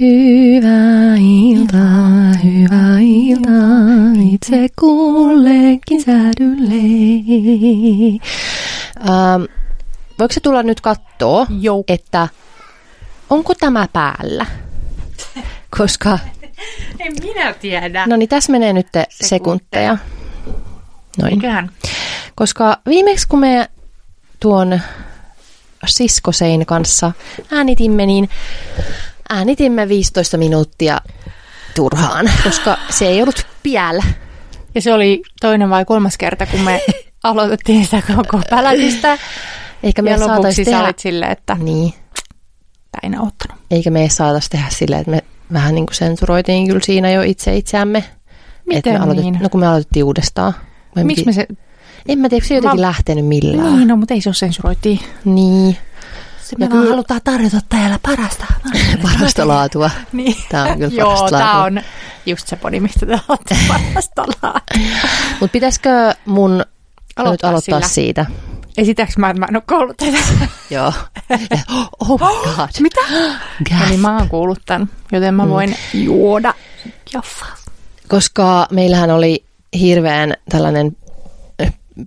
Hyvää iltaa, hyvää iltaa, itse kullekin säädylle. Ähm, voiko se tulla nyt katsoa, Jou. että onko tämä päällä? Koska, En minä tiedä. no niin tässä menee nyt sekunteja. Noin. Eiköhän. Koska viimeksi kun me tuon siskosein kanssa äänitimme, niin äänitimme 15 minuuttia turhaan, koska se ei ollut piällä. Ja se oli toinen vai kolmas kerta, kun me aloitettiin sitä koko pälätystä. Eikä me Ja lopuksi tehdä... silleen, että Niin, tää ei ottanut. eikä me saataisi tehdä silleen, että me vähän niin kuin sensuroitiin kyllä siinä jo itse itseämme. Miten me aloitet... niin? No kun me aloitettiin uudestaan. Miksi me se... En mä tiedä, se jotenkin Mä- lähtenyt millään. Niin, no, mutta ei se ole sensuroitiin. Niin. Se me vaan halutaan tarjota täällä parasta. Parasta laatua. Niin. Tää on kyllä Joo, laatua. on just se podi, mistä te olette parasta laatua. Mutta pitäisikö mun aloittaa nyt aloittaa sillä. siitä? Esitäks mä, että mä en ole kuullut tätä? Joo. Ja, oh my god. Mitä? Gasp. No niin, mä oon kuullut tämän, joten mä voin juoda jaffa. Koska meillähän oli hirveän tällainen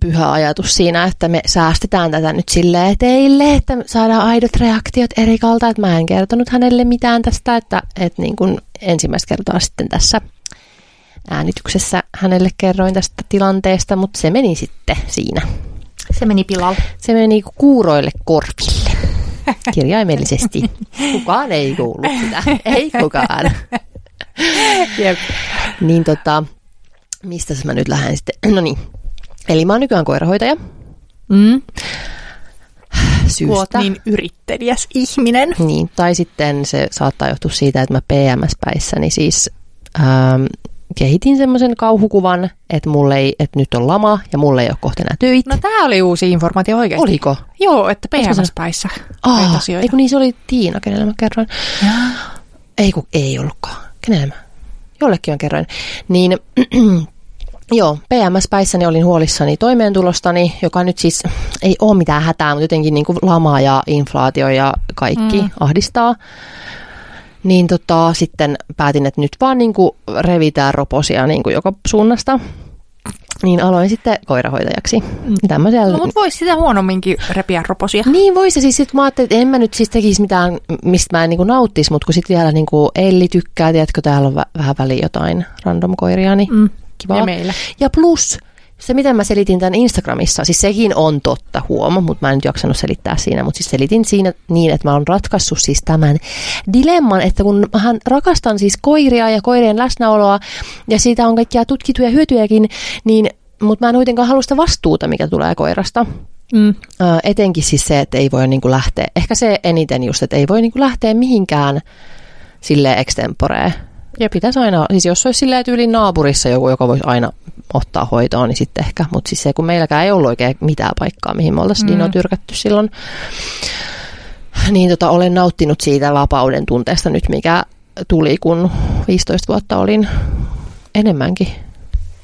pyhä ajatus siinä, että me säästetään tätä nyt silleen teille, että saadaan aidot reaktiot Erikalta, että mä en kertonut hänelle mitään tästä, että, että niin kuin ensimmäistä kertaa sitten tässä äänityksessä hänelle kerroin tästä tilanteesta, mutta se meni sitten siinä. Se meni pilalle. Se meni niinku kuuroille korville. Kirjaimellisesti. Kukaan ei kuullut sitä. Ei kukaan. Jep. Niin tota, mistä mä nyt lähden sitten? No niin. Eli mä oon nykyään koirahoitaja Mm. Kun oot syystä. niin yrittelijäs ihminen. Niin, tai sitten se saattaa johtua siitä, että mä PMS-päissäni siis ähm, kehitin semmoisen kauhukuvan, että, mulle ei, että nyt on lama ja mulle ei ole kohta enää töitä. No tää oli uusi informaatio oikeasti. Oliko? Joo, että PMS-päissä Aa, näitä asioita. ei kun niin se oli Tiina, kenelle mä kerroin. Ei kun ei ollutkaan. Kenelle mä? Jollekin mä kerroin. Niin joo, PMS-päissäni olin huolissani toimeentulostani, joka nyt siis ei ole mitään hätää, mutta jotenkin niin kuin lama ja inflaatio ja kaikki Mm. ahdistaa. Niin tota, sitten päätin, että nyt vaan niin kuin revitään roposia niin kuin joka suunnasta. Niin aloin sitten koirahoitajaksi. Mm. Tämmöisellä No, mutta voisi sitä huonomminkin repiä roposia. niin voi se siis, sit mä ajattelin, että en mä nyt siis tekisi mitään, mistä mä en niin nauttisi, mutta kun sitten vielä niin kuin Elli tykkää, tiedätkö, täällä on vä- vähän väliin jotain random koiria, niin Mm. Kivaa. Ja meillä. Ja plus, se miten mä selitin tämän Instagramissa, siis sekin on totta huoma, mutta mä en nyt jaksanut selittää siinä, mutta siis selitin siinä niin, että mä oon ratkaissut siis tämän dilemman, että kun mähän rakastan siis koiria ja koirien läsnäoloa ja siitä on kaikkia tutkittuja hyötyjäkin, niin mutta mä en kuitenkaan halua sitä vastuuta, mikä tulee koirasta. Mm. Ö, etenkin siis se, että ei voi niinku lähteä, ehkä se eniten just, että ei voi niinku lähteä mihinkään sille extemporee. Ja pitäisi aina, siis jos olisi silleen tyyliin naapurissa joku, joka voisi aina ottaa hoitoon, niin sitten ehkä. Mutta siis se, kun meilläkään ei ollut oikein mitään paikkaa, mihin me oltaisiin Mm. mm. Dino tyrkätty silloin, niin tota, olen nauttinut siitä vapauden tunteesta nyt, mikä tuli, kun 15 vuotta olin enemmänkin.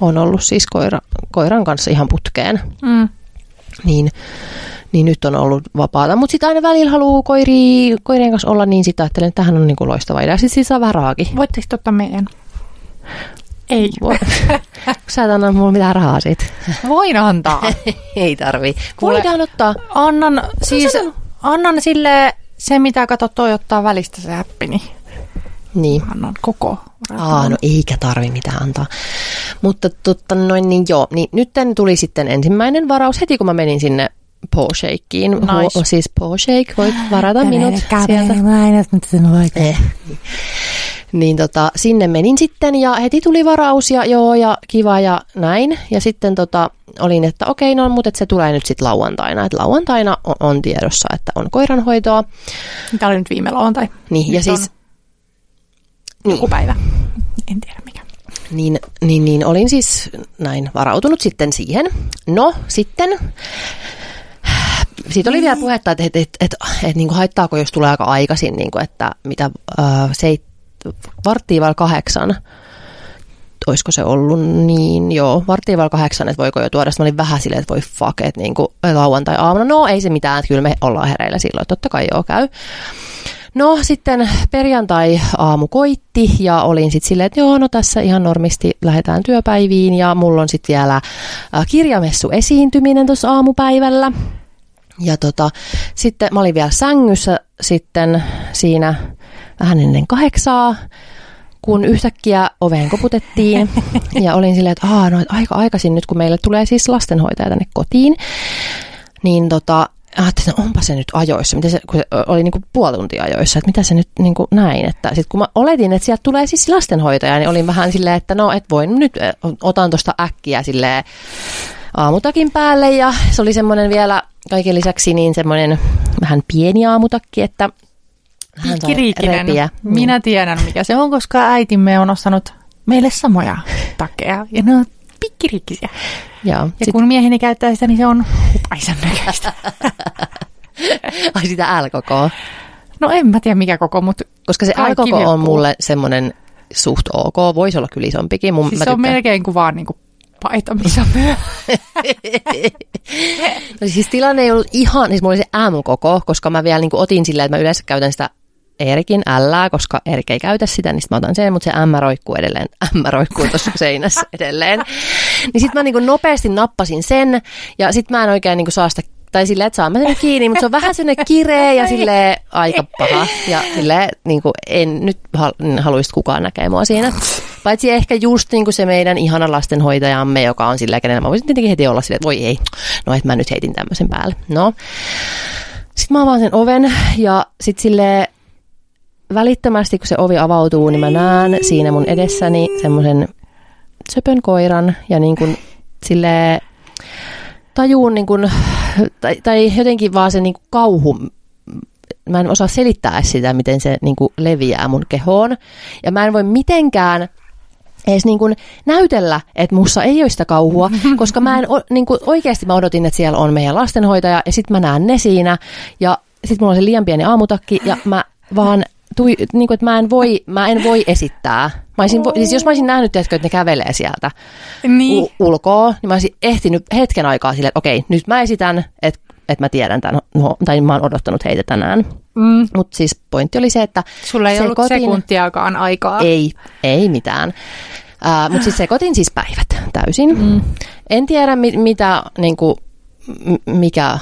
on ollut siis koira, koiran kanssa ihan putkeen Mm. niin, niin nyt on ollut vapaata. Mutta sitten aina välillä haluaa koiri, koirien kanssa olla, niin sitten ajattelen, että tähän on niinku loistava idea. Sitten siitä saa vähän raakin. Voitteko ottaa meidän? Ei. Sä et anna mulle mitään rahaa siitä. Voin antaa. Ei tarvii. Kuule- Voidaan ottaa. Annan siis, annan sille se, mitä kato toi ottaa välistä se appi, niin Niin. annan koko. Aa, no eikä tarvi mitään antaa. Mutta totta noin, niin joo. Niin nyt tuli sitten ensimmäinen varaus heti, kun mä menin sinne Shakeen. Nice. Hu- siis Shake, voit varata minut sieltä. En nyt sen Eh. Niin tota, sinne menin sitten ja heti tuli varaus ja joo ja kiva ja näin. Ja sitten tota, olin, että okei, no mutta et se tulee nyt sitten lauantaina. Että lauantaina on, on tiedossa, että on koiranhoitoa. Tämä oli nyt viime lauantai. Niin, ja Nyt siis on joku päivä. En tiedä mikä. niin, niin, niin olin siis näin varautunut sitten siihen. No sitten siitä oli vielä puhetta, että et, et, et, et, niin haittaako, jos tulee aika aikaisin, niin kuin, että mitä äh, seit, varttia vai kahdeksan, olisiko se ollut niin, joo, varttia vai kahdeksan, että voiko jo tuoda. Sitten mä olin vähän silleen, että voi fuck, että niin kuin lauantai-aamuna, no ei se mitään, että kyllä me ollaan hereillä silloin, että totta kai joo käy. No sitten perjantai-aamu koitti ja olin sitten silleen, että joo, no tässä ihan normisti lähdetään työpäiviin ja mulla on sitten vielä kirjamessu esiintyminen tuossa aamupäivällä. Ja tota, sitten mä olin vielä sängyssä sitten siinä vähän ennen kahdeksaa, kun yhtäkkiä oveen koputettiin. Ja olin silleen, että Aa, no, aika aikaisin nyt, kun meille tulee siis lastenhoitaja tänne kotiin, niin tota, ajattelin, että onpa se nyt ajoissa, mitä se, kun se oli niin kuin puoli tuntia ajoissa, että mitä se nyt niin kuin näin. Että sitten kun mä oletin, että sieltä tulee siis lastenhoitaja, niin olin vähän silleen, että no, et voin nyt, otan tuosta äkkiä silleen aamutakin päälle. Ja se oli semmoinen vielä kaiken lisäksi niin semmoinen vähän pieni aamutakki, että hän Pikkiriikinen. repiä. Minä tiedän, mikä se on, koska äitimme on ostanut meille samoja takkeja. Ja ne on pikkiriikkisiä. Joo. Ja Sit, kun mieheni käyttää sitä, niin se on hupaisan näköistä. ai sitä L. No en mä tiedä mikä koko, mutta Koska se L on mulle semmoinen suht ok. Voisi olla kyllä isompikin. Mun, siis se on tykkään. melkein kuin vaan niinku paita, missä myö. No siis tilanne ei ollut ihan, siis mulla oli se M-koko, koska mä vielä niin kuin otin silleen, että mä yleensä käytän sitä Erikin L, koska Erik ei käytä sitä, niin mä otan sen, mutta se M roikkuu edelleen, M roikkuu tuossa seinässä edelleen. Niin sitten mä niin kuin nopeasti nappasin sen, ja sitten mä en oikein niin kuin saa sitä tai silleen, että saan mä sen kiinni, mutta se on vähän sellainen kireä ja sille aika paha. Ja silleen, niin kuin en nyt hal- haluaisi kukaan näkee mua siinä. Paitsi ehkä just niin kuin se meidän ihana lastenhoitajamme, joka on silleen, kenellä mä voisin tietenkin heti olla silleen, että voi ei, no että mä nyt heitin tämmöisen päälle. No. Sitten mä avaan sen oven ja sitten sille välittömästi, kun se ovi avautuu, niin mä näen siinä mun edessäni semmoisen söpön koiran ja niin kuin sille tajuun niin kuin, tai, tai jotenkin vaan se niin kuin kauhu, mä en osaa selittää sitä, miten se niin kuin leviää mun kehoon. Ja mä en voi mitenkään edes niin kuin näytellä, että mussa ei ole sitä kauhua, koska mä en, niin kuin oikeasti mä odotin, että siellä on meidän lastenhoitaja ja sitten mä näen ne siinä ja sitten mulla on se liian pieni aamutakki ja mä vaan tui, niin kuin, että mä en voi, mä en voi esittää. Mä olisin, vo- siis jos mä olisin nähnyt, tiedätkö, että ne kävelee sieltä Niin. u- ulkoa, niin mä olisin ehtinyt hetken aikaa silleen, että okei, nyt mä esitän, että, että mä tiedän tämän, no, tai mä oon odottanut heitä tänään. Mm. Mutta siis pointti oli se, että Sulla ei ollut sekoitin- sekuntiakaan aikaa. ei, ei mitään. Uh, Mutta siis sekoitin siis päivät täysin. Mm. En tiedä, mi- mitä, niinku, m- mikä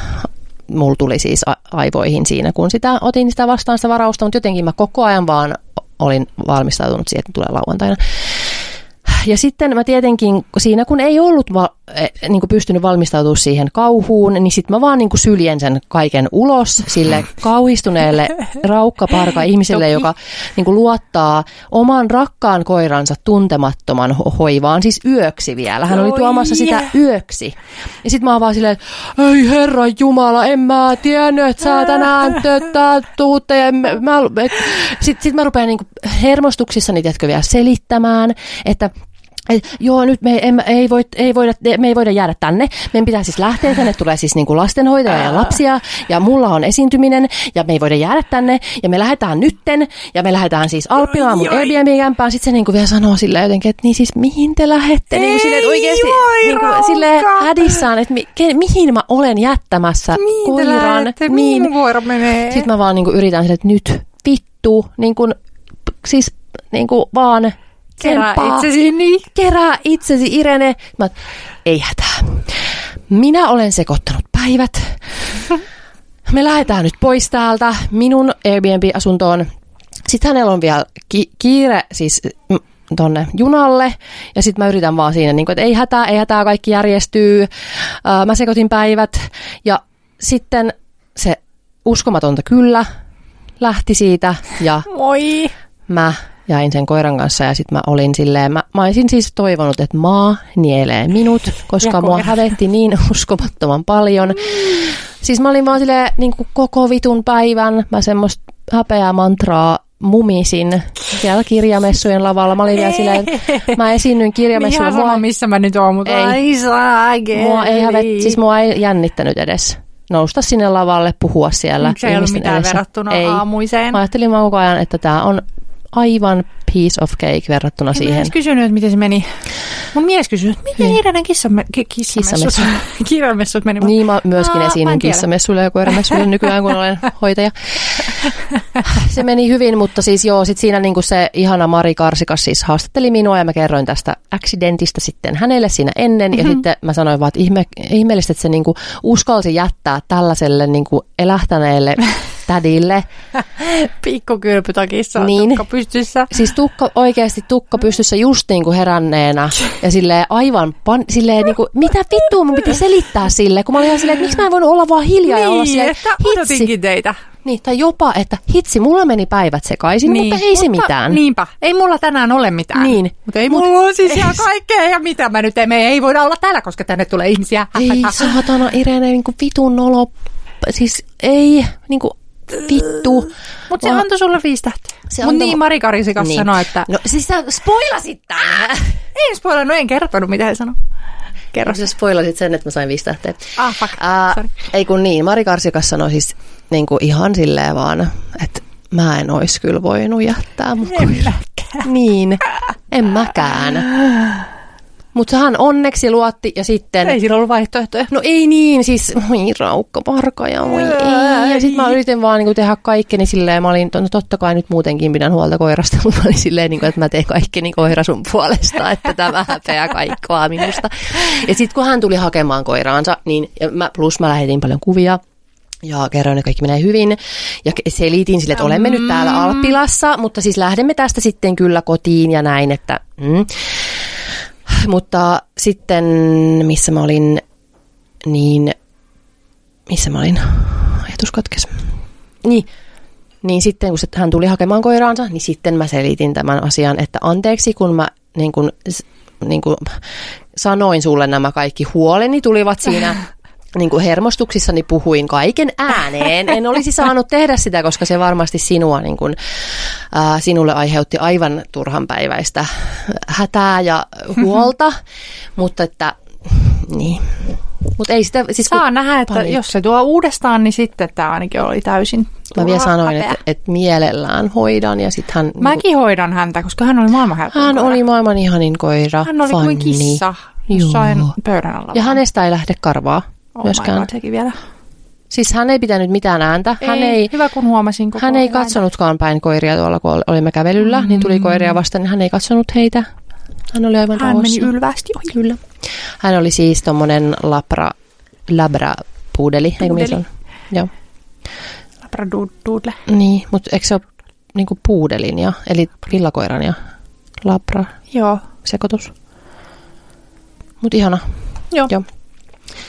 mulla tuli siis aivoihin siinä, kun sitä otin sitä vastaan sitä varausta, mutta jotenkin mä koko ajan vaan olin valmistautunut siihen, että tulee lauantaina. Ja sitten mä tietenkin, siinä kun ei ollut niin kuin pystynyt valmistautumaan siihen kauhuun, niin sitten mä vaan niin kuin syljen sen kaiken ulos sille kauhistuneelle raukkaparka ihmiselle, joka niin kuin luottaa oman rakkaan koiransa tuntemattoman ho- hoivaan, siis yöksi vielä. Hän oli tuomassa sitä yöksi. Ja sitten mä oon vaan silleen, että ei herra jumala, en mä tiennyt, että sä tänään töttää tuutte. Ja mä, mä, sitten sit mä rupean niinku hermostuksissani, tiedätkö, vielä selittämään, että et, joo, nyt me, em, ei, voi, ei voida, me ei voida jäädä tänne. Meidän pitää siis lähteä tänne, tulee siis niinku lastenhoitaja ja lapsia, ja mulla on esiintyminen, ja me ei voida jäädä tänne, ja me lähdetään nytten, ja me lähdetään siis Alppilaan mun. Airbnb-kämpään. Sitten se niinku vielä sanoo silleen jotenkin, että niin siis mihin te lähette? Niinku silleen, että oikeasti voi, niinku, Raukka. hädissään, että mi, ke, mihin mä olen jättämässä Mihin te koiran. lähdette? Niin. Mihin koira menee? Sitten mä vaan niinku yritän silleen, että nyt vittu, niin kuin, siis niin kuin vaan Kerää itsesi niin. Kerää itsesi, Irene. Mä, ei hätää. Minä olen sekoittanut päivät. Me lähdetään nyt pois täältä minun Airbnb-asuntoon. Sitten hänellä on vielä ki- kiire siis tonne junalle. Ja sitten mä yritän vaan siinä, niin kun, että ei hätää, ei hätää, kaikki järjestyy. Ää, mä sekoitin päivät. Ja sitten se uskomatonta kyllä lähti siitä ja Moi. mä jäin sen koiran kanssa ja sitten mä olin silleen, mä, mä olisin siis toivonut, että maa nielee minut, koska mua hävetti niin uskomattoman paljon. Siis mä olin vaan silleen niin kuin koko vitun päivän, mä semmoista häpeää mantraa mumisin siellä kirjamessujen lavalla. Mä olin vielä silleen, että mä esiinnyin kirjamessuilla. Ihan sama, missä mä nyt oon, mutta Ei. ai saa mua ei hävet, siis mua ei jännittänyt edes nousta sinne lavalle, puhua siellä Se ei ollut ihmisten mitään edessä. verrattuna ei. aamuiseen. Mä ajattelin vaan koko ajan, että tämä on aivan piece of cake verrattuna En mä siihen. edes kysynyt, että miten se meni. Mun mies kysyi, että miten Niin. Irenen kissamme, ki, kissamessut, kirjamessut meni. Mä- Niin, mä myöskin Aa, mä esiinnyn kissamessuilla ja koiramessuilla nykyään, kun olen hoitaja. Se meni hyvin, mutta siis joo, sit siinä niinku se ihana Mari Karsikas siis haastatteli minua ja mä kerroin tästä accidentista sitten hänelle siinä ennen. Mm-hmm. Ja sitten mä sanoin vaan, että ihme, ihmeellistä, että se niinku uskalsi jättää tällaiselle niinku elähtäneelle tädille. Pikkukylpytakissa Niin. tukka pystyssä. Siis tukka, oikeasti tukka pystyssä just niin kuin heränneena ja silleen aivan, pan, silleen niin kuin, mitä vittua mun piti selittää sille, kun mä olin ihan silleen, että miksi mä en voinut olla vaan hiljaa ja olla Niin, silleen, että hitsi. teitä. Niin, tai jopa, että hitsi, mulla meni päivät sekaisin, niin, mutta ei se mitään. Niinpä, ei mulla tänään ole mitään. Niin. Mutta ei Mut- mulla on siis ihan kaikkea ja mitä mä nyt, me ei voida olla täällä, koska tänne tulee ihmisiä. Ei saatana Irene, niin kuin vitun nolo, siis ei, niin kuin vittu. Mutta se antoi sulle viisi tähteä. Mutta niin, Mari Karisikas Niin. sanoi, että... No siis sä spoilasit tämän. En spoilannut, en kertonut, mitä he sanoi. Kerro. Sä spoilasit sen, että mä sain viisi tähteä. Ah, fuck. Sorry. ei kun niin, Mari Karsikas sanoi siis niin kuin ihan silleen vaan, että mä en ois kyllä voinut jättää mun koiraa. Niin, en mäkään. Mutta hän onneksi luotti ja sitten... Ei sillä ollut vaihtoehtoja. No ei niin, siis moi raukka parka ja moi ei. Ja sitten mä yritin vaan niinku tehdä kaikkeni silleen, mä olin, no totta kai nyt muutenkin pidän huolta koirasta, mutta mä olin silleen, niinku, että mä teen kaikkeni koira sun puolesta, että tämä häpeä kaikkoa minusta. Ja sitten kun hän tuli hakemaan koiraansa, niin mä, plus mä lähetin paljon kuvia, ja kerroin, että kaikki menee hyvin. Ja selitin sille, että olemme nyt täällä Alppilassa, mutta siis lähdemme tästä sitten kyllä kotiin ja näin, että... Mm. Mutta sitten, missä mä olin, niin... Missä mä olin? Ajatus katkes. Niin, niin sitten kun hän tuli hakemaan koiraansa, niin sitten mä selitin tämän asian, että anteeksi kun mä niin kun, niin kun sanoin sulle nämä kaikki huoleni, tulivat siinä niin kuin hermostuksissani puhuin kaiken ääneen. En olisi saanut tehdä sitä, koska se varmasti sinua niin kuin, äh, sinulle aiheutti aivan turhanpäiväistä hätää ja huolta, mutta että niin. Mutta ei sitä, siis kun- Saa nähdä, että Pani- jos se tuo uudestaan, niin sitten tämä ainakin oli täysin Mä vielä sanoin, että, että mielellään hoidan ja sitten hän... Mäkin hoidan häntä, koska hän oli maailman Hän koira. oli maailman ihanin koira. Hän oli kuin Fanni. kissa Joo. jossain pöydän alla. Ja hänestä ei lähde karvaa oh myöskään. My God, sekin vielä. Siis hän ei pitänyt mitään ääntä. Hän ei, Hyvä kun huomasin koko hän ei eläin. katsonutkaan päin koiria tuolla, kun ol- olimme kävelyllä, mm. niin tuli koiria vastaan, niin hän ei katsonut heitä. Hän oli aivan Hän rauhassa. meni ylvästi ohi. Kyllä. Hän oli siis tommonen labra, labra puudeli, eikö mitä se on? Joo. Labradoodle. Niin, mutta eikö se ole niinku puudelin ja, eli villakoiran ja labra Joo. sekoitus? Mut ihana. Joo. Joo.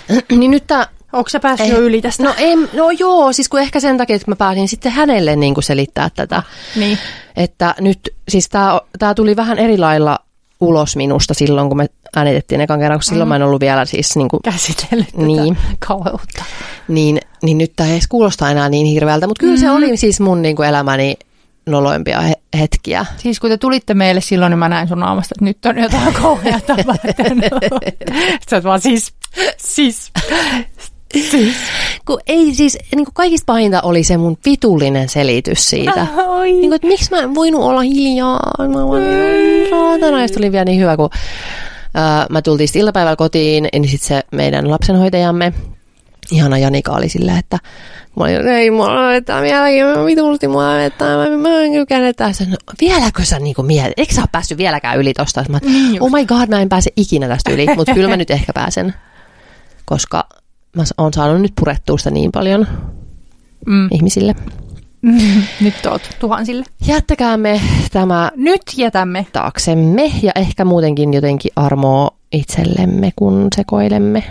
niin nyt tää, Onko sä päässyt jo yli tästä? no, ei, no joo, siis kun ehkä sen takia, että mä pääsin sitten hänelle niin kuin selittää tätä, Niin. että nyt, siis tää, tää tuli vähän eri lailla ulos minusta silloin, kun me äänitettiin ekan kerran, kun silloin mm. mä en ollut vielä siis niin kuin, Käsitellyt tätä Niin. kauheutta. niin, niin nyt tämä ei edes kuulosta enää niin hirveältä, mutta kyllä mm. se oli siis mun niin kuin elämäni noloimpia he- hetkiä. Siis kun te tulitte meille silloin, niin mä näin sun naamasta, että nyt on jotain kauheaa tapahtunut. Sä oot vaan siis, siis, siis. Kun ei siis, niin kuin kaikista pahinta oli se mun vitullinen selitys siitä. Oi. Niin kuin, että miksi mä en voinut olla hiljaa? Mä olin, saatana. Ja sit oli vielä niin hyvä, kun ää, mä tultiin iltapäivällä kotiin, niin sitten se meidän lapsenhoitajamme, ihana Janika oli silleen, että mä olin, ei mua vetää vieläkin, mä vitusti mua vetää, mä, mä en kykene tässä. No, vieläkö sä niinku mietit, eikö sä ole päässyt vieläkään yli tosta? Mä, oh my god, mä en pääse ikinä tästä yli, mutta kyllä mä nyt ehkä pääsen, koska mä oon saanut nyt purettua sitä niin paljon Mm. ihmisille. Nyt oot tuhansille. Jättäkäämme tämä Nyt jätämme. taaksemme ja ehkä muutenkin jotenkin armoa itsellemme, kun sekoilemme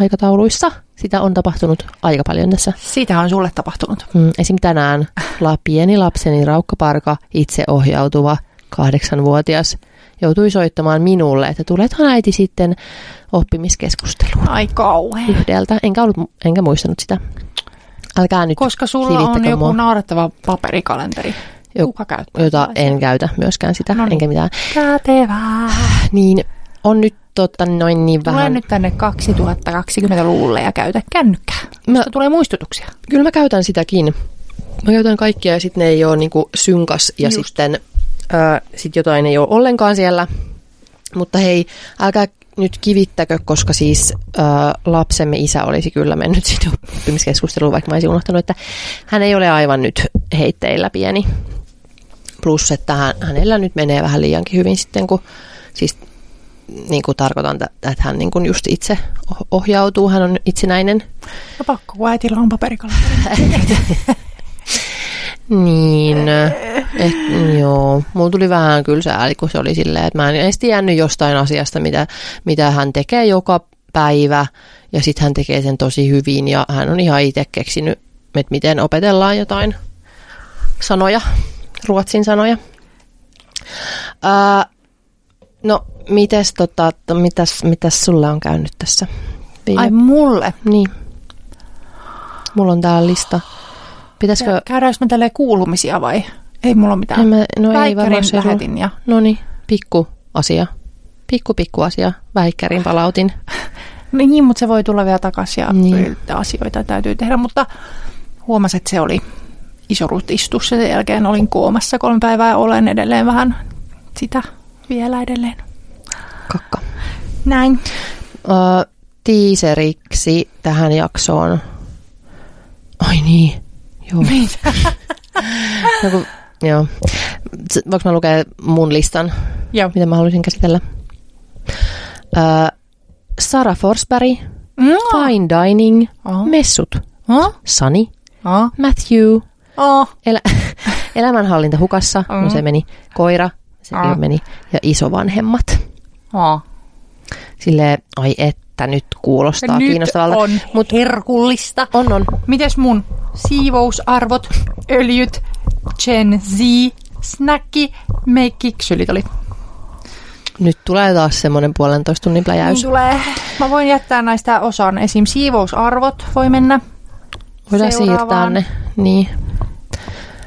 aikatauluissa. Sitä on tapahtunut aika paljon tässä. Siitä on sulle tapahtunut. Mm, esim. tänään la pieni lapseni raukkaparka, itseohjautuva kahdeksanvuotias, joutui soittamaan minulle, että tulethan äiti sitten oppimiskeskusteluun Ai kauhean. yhdeltä. Enkä, ollut, enkä muistanut sitä. Älkää nyt, Koska sulla on joku mua? naurettava paperikalenteri. Kuka käyttää? jota sellaisia? en käytä myöskään sitä, No niin. enkä mitään. Kätevää. Niin on nyt totta noin niin Tule vähän. nyt tänne 2020-luvulle ja käytä kännykkää. Mä... Tulee muistutuksia. kyllä mä käytän sitäkin. Mä käytän kaikkia ja sitten ne ei ole niinku synkas ja Just. sitten sitten jotain ei ole ollenkaan siellä. Mutta hei, älkää nyt kivittäkö, koska siis ö, lapsemme isä olisi kyllä mennyt sinne oppimiskeskusteluun, vaikka mä olisin unohtanut, että hän ei ole aivan nyt heitteillä pieni. Plus, että hän, hänellä nyt menee vähän liiankin hyvin sitten, kun siis niin kuin tarkoitan, että hän niin kuin just itse ohjautuu, hän on itsenäinen. No pakko, kun äitillä on paperikalenteri. Niin, et, joo. Mulla tuli vähän kyllä sääli, kun se oli silleen, että mä en edes tiennyt jostain asiasta, mitä, mitä hän tekee joka päivä. Ja sitten hän tekee sen tosi hyvin ja hän on ihan itse keksinyt, että miten opetellaan jotain sanoja, ruotsin sanoja. Ää, no, mites, tota, mitäs, mitäs sulle on käynyt tässä? Viime... Ai mulle? Niin. Mulla on täällä lista. Pitäisikö... Käydäänkö me tälleen kuulumisia vai? Ei mulla ole mitään. En mä, no ei varmaan se lähetin ja... No niin, pikku asia. Pikku pikku asia. Väikkärin palautin. niin, mutta se voi tulla vielä takaisin ja niin. asioita täytyy tehdä, mutta huomasin, että se oli iso rutistus. Sen jälkeen olin koomassa kolme päivää ja olen edelleen vähän sitä vielä edelleen. Kakka. Näin. Uh, tiiseriksi tähän jaksoon. Ai niin, Joo. Mitä? no, kun, joo. Voinko mä lukea mun listan, joo. mitä mä haluaisin käsitellä? Uh, Sara Forsberg, mm. Fine Dining, oh. Messut, oh. Sunny, oh. Matthew, oh. elä, elämänhallinta hukassa, mm. no se meni, koira, se oh. meni, ja isovanhemmat. Oh. Silleen, ai että nyt kuulostaa nyt kiinnostavalta. on Mut herkullista. On, on. Mites mun siivousarvot, öljyt, Gen Z, snacki, meikiksylit oli? Nyt tulee taas semmoinen puolentoista tunnin pläjäys. Niin tulee. Mä voin jättää näistä osan. Esim. siivousarvot voi mennä. Voidaan siirtää ne. Niin.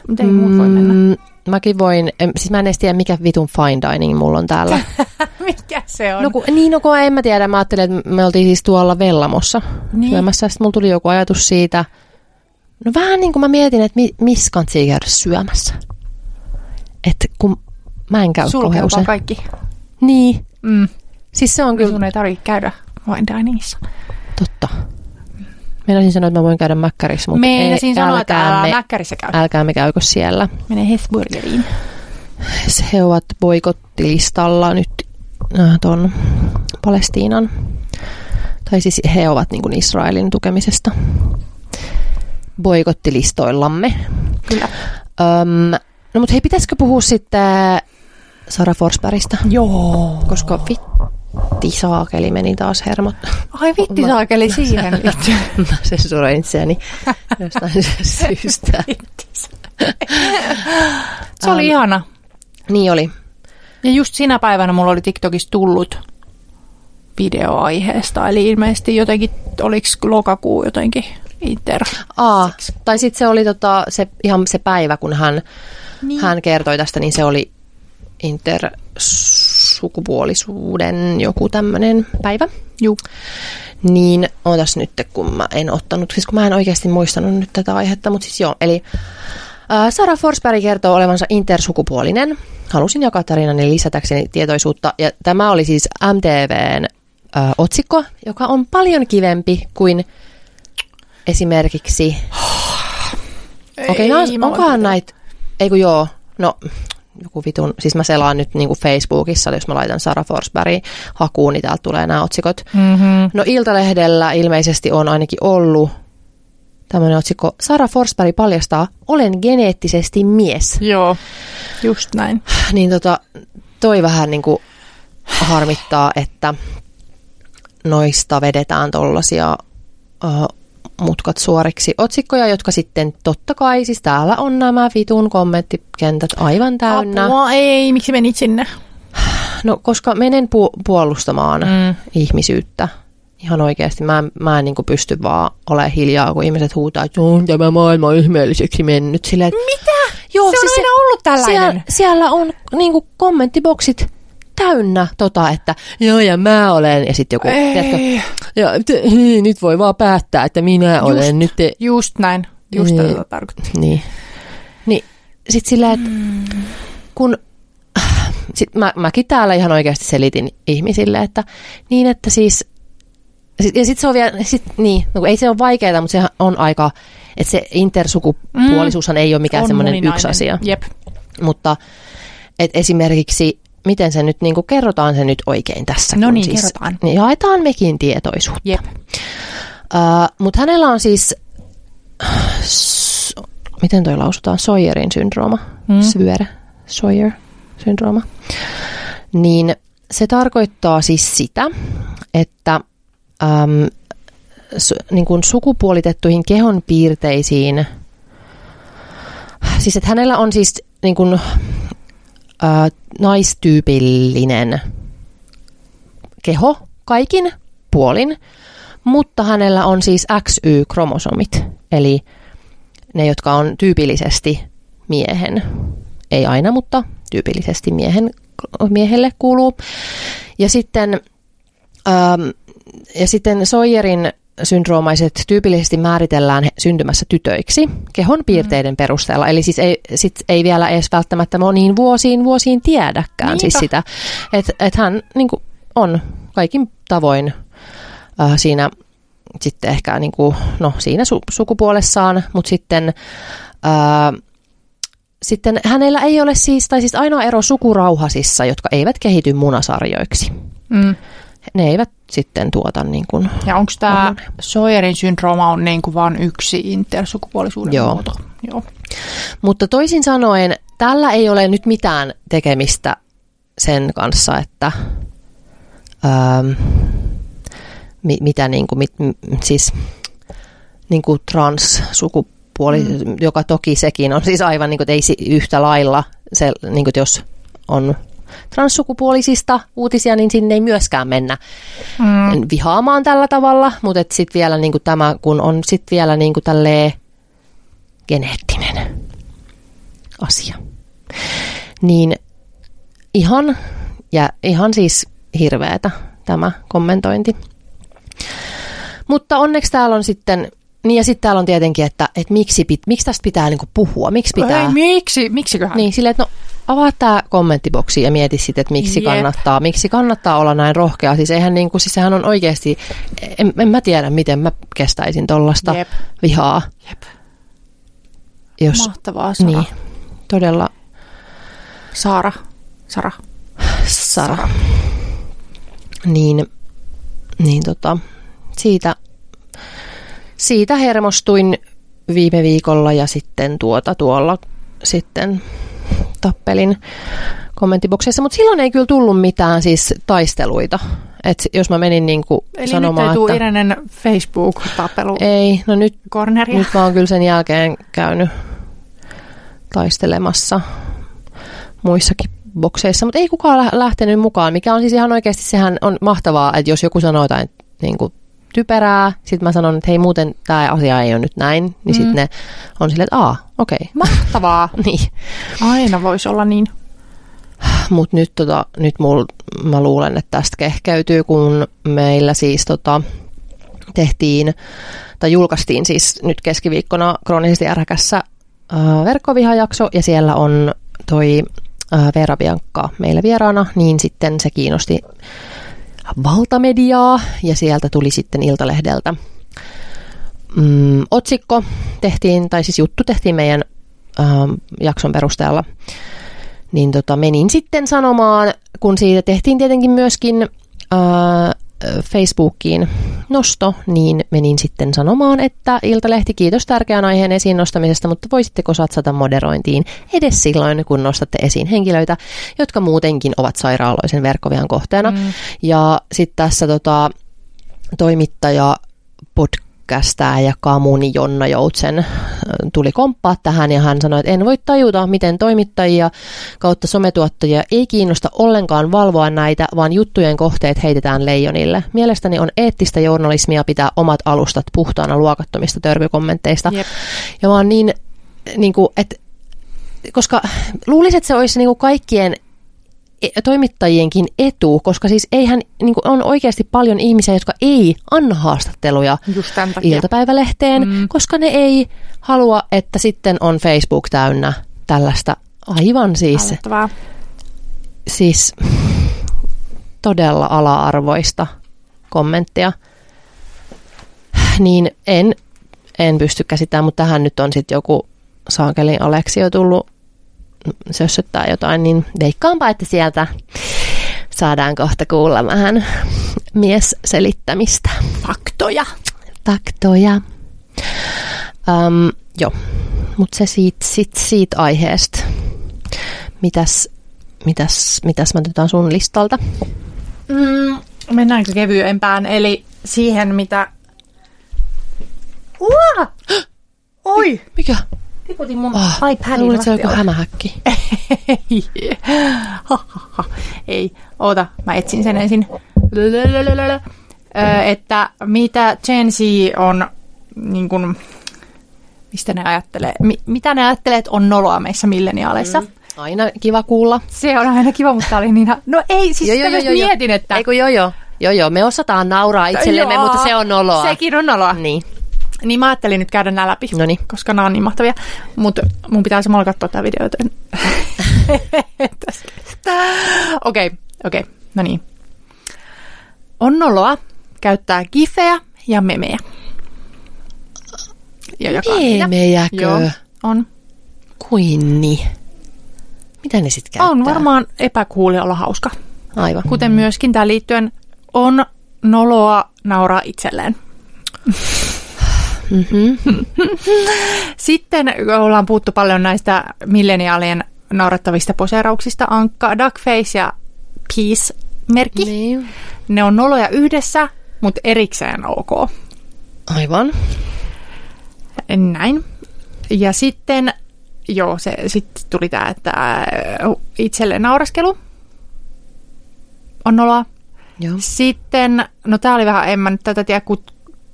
Miten mm, muut voi mennä? Mäkin voin, siis mä en edes tiedä mikä vitun fine dining mulla on täällä. mikä se on? No kun, niin, no kun en mä tiedä, mä ajattelin, että me oltiin siis tuolla Vellamossa niin. syömässä. Sitten mulla tuli joku ajatus siitä, no vähän niin kuin mä mietin, että mi, missä kansi käydä syömässä. Että kun mä en käy kauhean usein. kaikki. Niin. Mm. Siis se on kyllä... Sun ei tarvitse käydä fine diningissa. Totta. Meinasin sanoa, että mä voin käydä Mäkkärissä, mutta Meinasin sanoa, että älä me, Mäkkärissä käy. Älkää me käykö siellä. Mene Hesburgeriin. He ovat boikottilistalla nyt äh, ton Palestiinan, tai siis he ovat niin kuin Israelin tukemisesta boikottilistoillamme. Kyllä. Öm, no mutta hei, pitäisikö puhua sitten Sara Forsbergista? Joo. Koska vittu vitti saakeli meni taas hermot. Ai vitti saakeli siihen liittyy. Mä sensuroin itseäni jostain syystä. Se oli um, ihana. Niin oli. Ja just sinä päivänä mulla oli TikTokissa tullut videoaiheesta, eli ilmeisesti jotenkin, oliko lokakuu jotenkin inter. Aa, tai sitten se oli tota, se, ihan se päivä, kun hän, niin. hän kertoi tästä, niin se oli intersukupuolisuuden joku tämmöinen päivä. Juu. Niin ootas nyt, kun mä en ottanut, siis kun mä en oikeasti muistanut nyt tätä aihetta, mutta siis joo, eli Sara Forsberg kertoo olevansa intersukupuolinen. Halusin jakaa tarinani lisätäkseni tietoisuutta, ja tämä oli siis MTVn äh, otsikko, joka on paljon kivempi kuin esimerkiksi... Okei, okay, no, onkohan näitä... Ei kun joo, no joku vitun, siis mä selaan nyt niin kuin Facebookissa, jos mä laitan Sara Forsberg hakuun, niin täältä tulee nämä otsikot. Mm-hmm. No Iltalehdellä ilmeisesti on ainakin ollut tämmöinen otsikko, Sara Forsberg paljastaa, olen geneettisesti mies. Joo, just näin. Niin tota, toi vähän niin kuin harmittaa, että noista vedetään tollasia uh, mutkat suoriksi otsikkoja, jotka sitten totta kai, siis täällä on nämä vitun kommenttikentät aivan täynnä. Apua, ei, miksi menit sinne? No, koska menen pu- puolustamaan mm. ihmisyyttä. Ihan oikeasti. Mä, mä en niin pysty vaan olemaan hiljaa, kun ihmiset huutaa, että on tämä maailma ihmeelliseksi mennyt. Sille, että, Mitä? Joo, se on siis aina se, ollut tällainen. Siellä, siellä on niin kommenttiboksit täynnä tota, että joo ja mä olen, ja sitten joku, tiedätkö, ja, t- nyt voi vaan päättää, että minä just, olen nyt. Te- just näin, just niin, tätä tarkoittaa. Niin, niin sitten sillä, että mm. kun sitten mä, mäkin täällä ihan oikeasti selitin ihmisille, että niin, että siis, ja sitten se on vielä, sit, niin, no ei se ole vaikeaa, mutta se on aika, että se intersukupuolisuushan mm, ei ole mikään semmoinen yksi asia. Jep. Mutta et esimerkiksi, miten se nyt niin kuin kerrotaan se nyt oikein tässä. No niin, siis, kerrotaan. Niin jaetaan mekin tietoisuutta. Jep. Uh, Mutta hänellä on siis, s- miten toi lausutaan, Sawyerin syndrooma, Mm. Swyre, Sawyer syndrooma. Niin se tarkoittaa siis sitä, että äm, su, niin kuin sukupuolitettuihin kehon piirteisiin, siis että hänellä on siis niin kuin, ä, naistyypillinen keho kaikin puolin, mutta hänellä on siis XY-kromosomit, eli ne, jotka on tyypillisesti miehen, ei aina, mutta tyypillisesti miehen, miehelle kuuluu. Ja sitten, ähm, ja sitten Sawyerin syndroomaiset tyypillisesti määritellään syntymässä tytöiksi kehon piirteiden perusteella. Eli siis ei, sit ei vielä edes välttämättä moniin vuosiin vuosiin tiedäkään siis Niinpä. sitä, että et hän niin kuin, on kaikin tavoin äh, siinä sitten ehkä niin kuin, no, siinä su- sukupuolessaan, mutta sitten, ää, sitten hänellä ei ole siis, tai siis ainoa ero sukurauhasissa, jotka eivät kehity munasarjoiksi. Mm. Ne eivät sitten tuota niin kuin, Ja onko tämä. Sawyerin syndrooma on niin kuin vain yksi intersukupuolisuuden Joo. muoto? Joo. Mutta toisin sanoen, tällä ei ole nyt mitään tekemistä sen kanssa, että ähm, mi, mitä niin kuin, mit, siis niin kuin transsukupuoli, mm. joka toki sekin on siis aivan niin kuin, ei yhtä lailla, se, niin kuin, jos on transsukupuolisista uutisia, niin sinne ei myöskään mennä Mm. vihaamaan tällä tavalla, mutta sitten vielä niin kuin tämä, kun on sitten vielä niin kuin tälleen geneettinen asia. Niin ihan, ja ihan siis hirveätä tämä kommentointi. Mutta onneksi täällä on sitten, niin ja sitten täällä on tietenkin, että, että miksi, pit, miksi tästä pitää niinku puhua, miksi pitää... Ei, miksi? Miksiköhän? Niin, silleen, että no avaa tämä kommenttiboksi ja mieti sitten, että miksi Jep. kannattaa, miksi kannattaa olla näin rohkea. Siis eihän niin kuin, siis sehän on oikeasti, en, en mä tiedä, miten mä kestäisin tollasta Jep. vihaa. Jep. Jos, Mahtavaa, Sara. niin, todella Saara. Sara. Sara. Niin, niin tota, siitä, siitä hermostuin viime viikolla ja sitten tuota tuolla sitten tappelin kommenttibokseissa, mutta silloin ei kyllä tullut mitään siis taisteluita. Et jos mä menin niinku Eli sanomaan, nyt ei tule että Irenen Facebook-tappelu ei, no nyt, corneria. nyt mä oon kyllä sen jälkeen käynyt taistelemassa muissakin bokseissa, mutta ei kukaan lä- lähtenyt mukaan, mikä on siis ihan oikeasti, sehän on mahtavaa, että jos joku sanoo jotain niin kuin typerää, sitten mä sanon, että hei muuten tämä asia ei ole nyt näin, niin mm. sitten ne on silleen, että aa, okei, okay. Mahtavaa. niin. Aina voisi olla niin. Mutta nyt, tota, nyt mul, mä luulen, että tästä kehkeytyy, kun meillä siis tota, tehtiin, tai julkaistiin siis nyt keskiviikkona kroonisesti ärhäkässä äh, verkkovihajakso, ja siellä on toi äh, Veera Biankka meillä vieraana, niin sitten se kiinnosti valtamediaa, ja sieltä tuli sitten Iltalehdeltä. Mm, otsikko tehtiin, tai siis juttu tehtiin meidän ähm, jakson perusteella, niin tota, menin sitten sanomaan, kun siitä tehtiin tietenkin myöskin äh, Facebookiin nosto, niin menin sitten sanomaan, että Iltalehti, kiitos tärkeän aiheen esiin nostamisesta, mutta voisitteko satsata moderointiin edes silloin, kun nostatte esiin henkilöitä, jotka muutenkin ovat sairaaloisen verkkovihan kohteena. Mm. Ja sitten tässä tota, toimittaja podcastaa ja Kamuni Jonna Joutsen äh, tuli komppaa tähän ja hän sanoi, että en voi tajuta, miten toimittajia kautta sometuottajia ei kiinnosta ollenkaan valvoa näitä, vaan juttujen kohteet heitetään leijonille. Mielestäni on eettistä journalismia pitää omat alustat puhtaana luokattomista törkykommenteista. Jep. Ja mä oon niin, niin kuin, että koska luulisin, että se olisi niin kuin kaikkien toimittajienkin etu, koska siis eihän niin kuin on oikeasti paljon ihmisiä, jotka ei anna haastatteluja iltapäivälehteen, mm. koska ne ei halua, että sitten on Facebook täynnä tällaista aivan siis siis todella ala-arvoista kommenttia. Niin en, en pysty käsittämään, mutta tähän nyt on sitten joku Saakelin Aleksio tullut sössöttää jotain, niin veikkaanpa, että sieltä saadaan kohta kuulla vähän miesselittämistä. Faktoja. Faktoja. Um, joo, mutta se siitä, sit, siitä aiheesta. Mitäs, mitäs, mitäs mä otetaan sun listalta? Mm, mennäänkö kevyempään, eli siihen, mitä... Uah! Oi! Mikä? Tiputin mun Oh, iPadin luulen, että se on joku hämähäkki. Ei. Ei, oota, mä etsin sen ensin. Lölölölölö. Ö, Että mitä Gen Z on, niin kun, mistä ne ajattelee, mi, mitä ne ajattelee, että on noloa meissä milleniaaleissa. Mm. Aina kiva kuulla. Se on aina kiva, mutta oli niin... No ei, siis sitä myös mietin, että... Ei kun joo joo. Joo joo, me osataan nauraa itsellemme, Joo, mutta se on noloa. Sekin on noloa. Niin. Niin mä ajattelin nyt käydä nämä läpi, Noniin. koska nämä on niin mahtavia. Mutta mun pitää samalla katsoa tämä video, joten... Okei, okei, no niin. On noloa käyttää gifejä ja memejä. Ja jakaa niitä. Memejäkö? Joo, on. Kuinni. Mitä ne sitten käyttää? On varmaan epäkuuli olla hauska. Aivan. Kuten myöskin tämä liittyen on noloa nauraa itselleen. Mm-hmm. Sitten ollaan puhuttu paljon näistä milleniaalien naurettavista poseerauksista. Ankka, Duckface ja Peace-merkki. Niin. Ne on noloja yhdessä, mutta erikseen ok. Aivan. Näin. Ja sitten, joo, se sitten tuli tämä, että ää, itselle nauraskelu on noloa. Joo. Sitten, no tää oli vähän, en mä nyt tätä tiedä,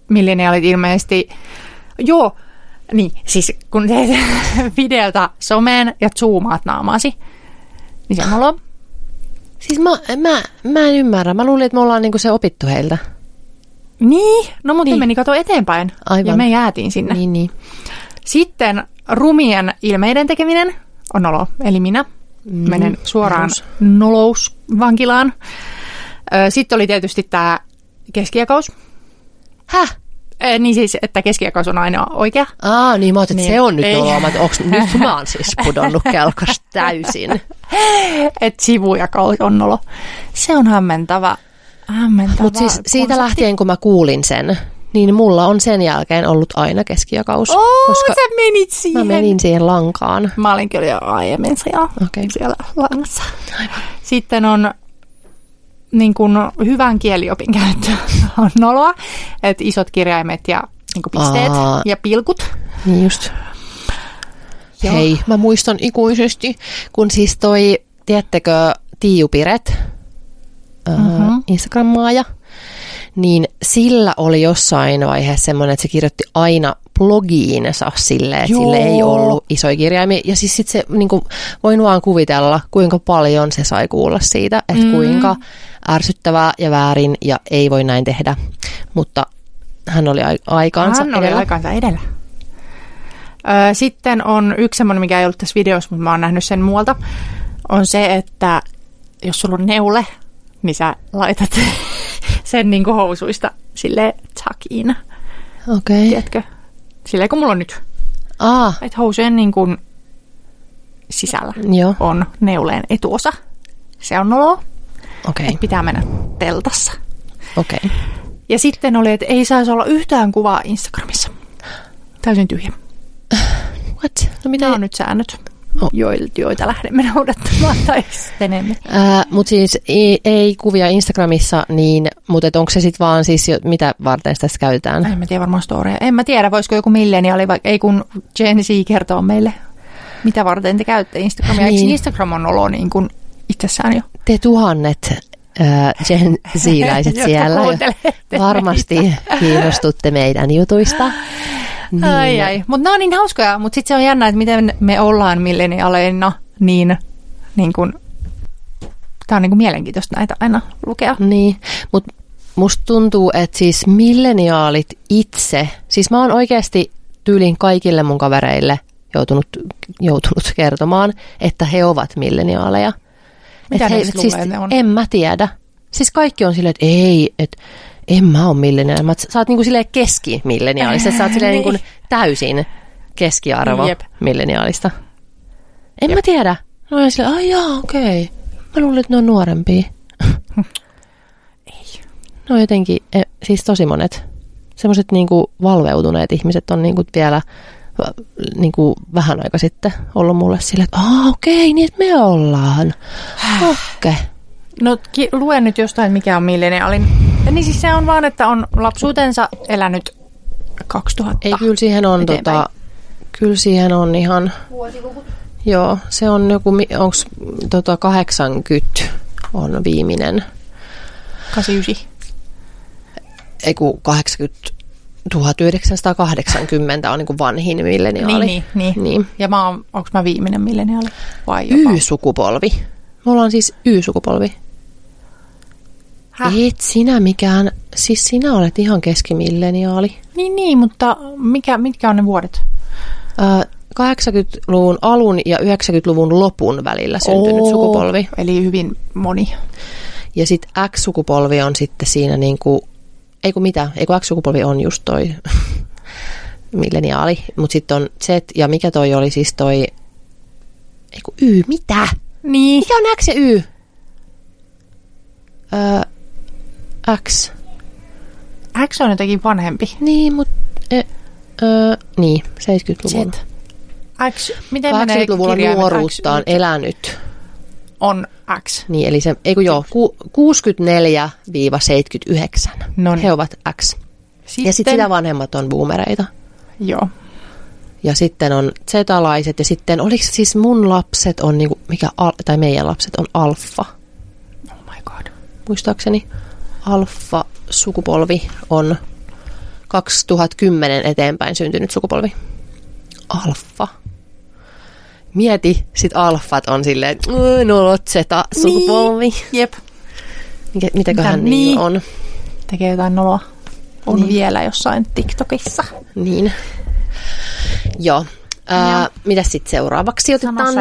milleniaalit ilmeisesti, joo, niin, siis kun teet videota someen ja zoomaat naamaasi, niin se on olo. Siis mä, mä, mä en ymmärrä. Mä luulin, että me ollaan niinku se opittu heiltä. Niin, no mutta Niin. meni kato eteenpäin Aivan. ja me jäätiin sinne. Niin, niin. Sitten rumien ilmeiden tekeminen on olo, eli minä Mm, menen suoraan perus. nolousvankilaan. Sitten oli tietysti tämä keskiakaus. Häh? Ö, Niin siis, että keskiakaus on aina oikea. Aa, niin mä että Niin. se on nyt Ei. noloa. Mä ajattelin, onks, nyt mä oon siis pudonnut kelkasta täysin. että sivujakaus on nolo. Se on hämmentävä. hämmentävä Mutta siis siitä konsepti. lähtien, kun mä kuulin sen, niin mulla on sen jälkeen ollut aina keskijakaus. Oo, koska sä menit siihen. mä menin siihen lankaan. Mä olin kyllä jo aiemmin siellä, Okei. siellä langassa. Sitten on niin kuin hyvän kieliopin käyttö on noloa, että isot kirjaimet ja niin kuin pisteet Aa. ja pilkut. Niin just. Joo. Hei, mä muistan ikuisesti, kun siis toi, tiedättekö, Tiiu Piret, Mhm. uh, Instagram-maaja, niin sillä oli jossain vaiheessa semmoinen, että se kirjoitti aina blogiinsa silleen, että Joo. sille ei ollut isoja kirjaimia. Ja siis sit se, niin kuin, voin vaan kuvitella, kuinka paljon se sai kuulla siitä, että Mm. kuinka ärsyttävää ja väärin ja ei voi näin tehdä. Mutta hän oli ai- aikaansa Hän oli edellä. aikansa edellä. Ö, Sitten on yksi semmoinen, mikä ei ollut tässä videossa, mutta mä oon nähnyt sen muualta, on se, että jos sulla on neule, niin sä laitat sen niin kuin housuista sille tuck in, Okei. Okay. tiedätkö? Silleen kun mulla on nyt. Ah, Että housujen niin kuin sisällä joo, on neuleen etuosa. Se on nolo, okei, että pitää mennä teltassa. okei. Ja sitten oli, että ei saisi olla yhtään kuvaa Instagramissa. Täysin tyhjä. What? No mitä? Nämä on nyt säännöt, Joil- joita lähdemme noudattamaan tai sitten emme. Ää, mutta siis ei, ei kuvia Instagramissa, niin, mutta onko se sitten vaan siis, jo, mitä varten sitä käytetään? En mä tiedä varmaan storia. En mä tiedä, voisiko joku milleniaali, vai ei kun Gen Z kertoo meille, mitä varten te käytte Instagramia. Eikö Niin. Instagram on olo niin kuin itsessään jo? Te tuhannet ää, Gen Z-läiset siellä varmasti kiinnostutte meidän jutuista. Niin. Ai ai. Mutta nämä on niin hauskoja, mutta sitten se on jännä, että miten me ollaan milleniaaleina niin, niin kuin, tämä on niin kuin mielenkiintoista näitä aina lukea. Niin, mutta musta tuntuu, että siis milleniaalit itse, siis mä oon oikeasti tyylin kaikille mun kavereille joutunut, joutunut kertomaan, että he ovat milleniaaleja. Mitä hei, sit siis, luulee, ne on? En mä tiedä. Siis kaikki on silleen, että ei, että en mä oo milleniaali. Mä, sä oot niinku silleen keskimilleniaalista. Sä oot silleen Niin. niinku täysin keskiarvo Jep. milleniaalista. En mä tiedä. No ja silleen, ai jaa, okei. Mä luulin, että ne on nuorempia. Ei. No jotenkin, e, siis tosi monet. Semmoiset niinku valveutuneet ihmiset on niinku vielä va- niinku vähän aika sitten ollut mulle silleen, että okei, niin että me ollaan. Okei. Okay. No ki- luen nyt jostain, mikä on milleniaalin. Ja Niin siis se on vaan, että on lapsuutensa elänyt 2000. Ei, kyllä siihen on, eteenpäin. tota, kyllä siihen on ihan, joo, se on joku, onko tota 80 on viimeinen, 89. ei kun 80, 1980 on niin kuin vanhin milleniaali. Niin, niin, niin. niin. Ja mä oon, onko mä viimeinen milleniaali? Vai jopa? Y-sukupolvi. Me ollaan siis Y-sukupolvi. Häh? Et sinä mikään, siis sinä olet ihan keskimilleniaali. Niin, niin, mutta mikä, mitkä on ne vuodet? Ö, 80-luvun alun ja 90-luvun lopun välillä syntynyt Oo, sukupolvi. Eli hyvin moni. Ja sitten X-sukupolvi on sitten siinä niinku, ei kun mitä, ei kun X-sukupolvi on just toi milleniaali, mutta sitten on Z, ja mikä toi oli siis toi, ei kun Y, mitä? Niin. Mikä on X ja Y? Öö, X. X on jotenkin vanhempi. Niin, mutta... E, öö, niin, 70-luvun. Z. X, miten menee 80-luvulla kirjaimet nuoruuttaan X, elänyt. On X. Niin, eli se, ei kun joo, ku, 64-79. Noniin. He ovat X. Sitten, Ja sitten sitä vanhemmat on boomereita. Joo. Ja sitten on Z-laiset ja sitten oliko siis mun lapset on niinku, mikä, al, tai meidän lapset on alfa, Oh my god. muistaakseni. Alfa sukupolvi on 2010 eteenpäin syntynyt sukupolvi. Alfa. Mieti, sit alfat on silleen, "Oi, no Z-sukupolvi. Jep. Mikä, mitäköhän Mitä niin niin? on? Tekee jotain noloa. On Niin. niin. vielä jossain TikTokissa. Niin. Joo. Ää, Joo. mitäs sitten seuraavaksi otetaan?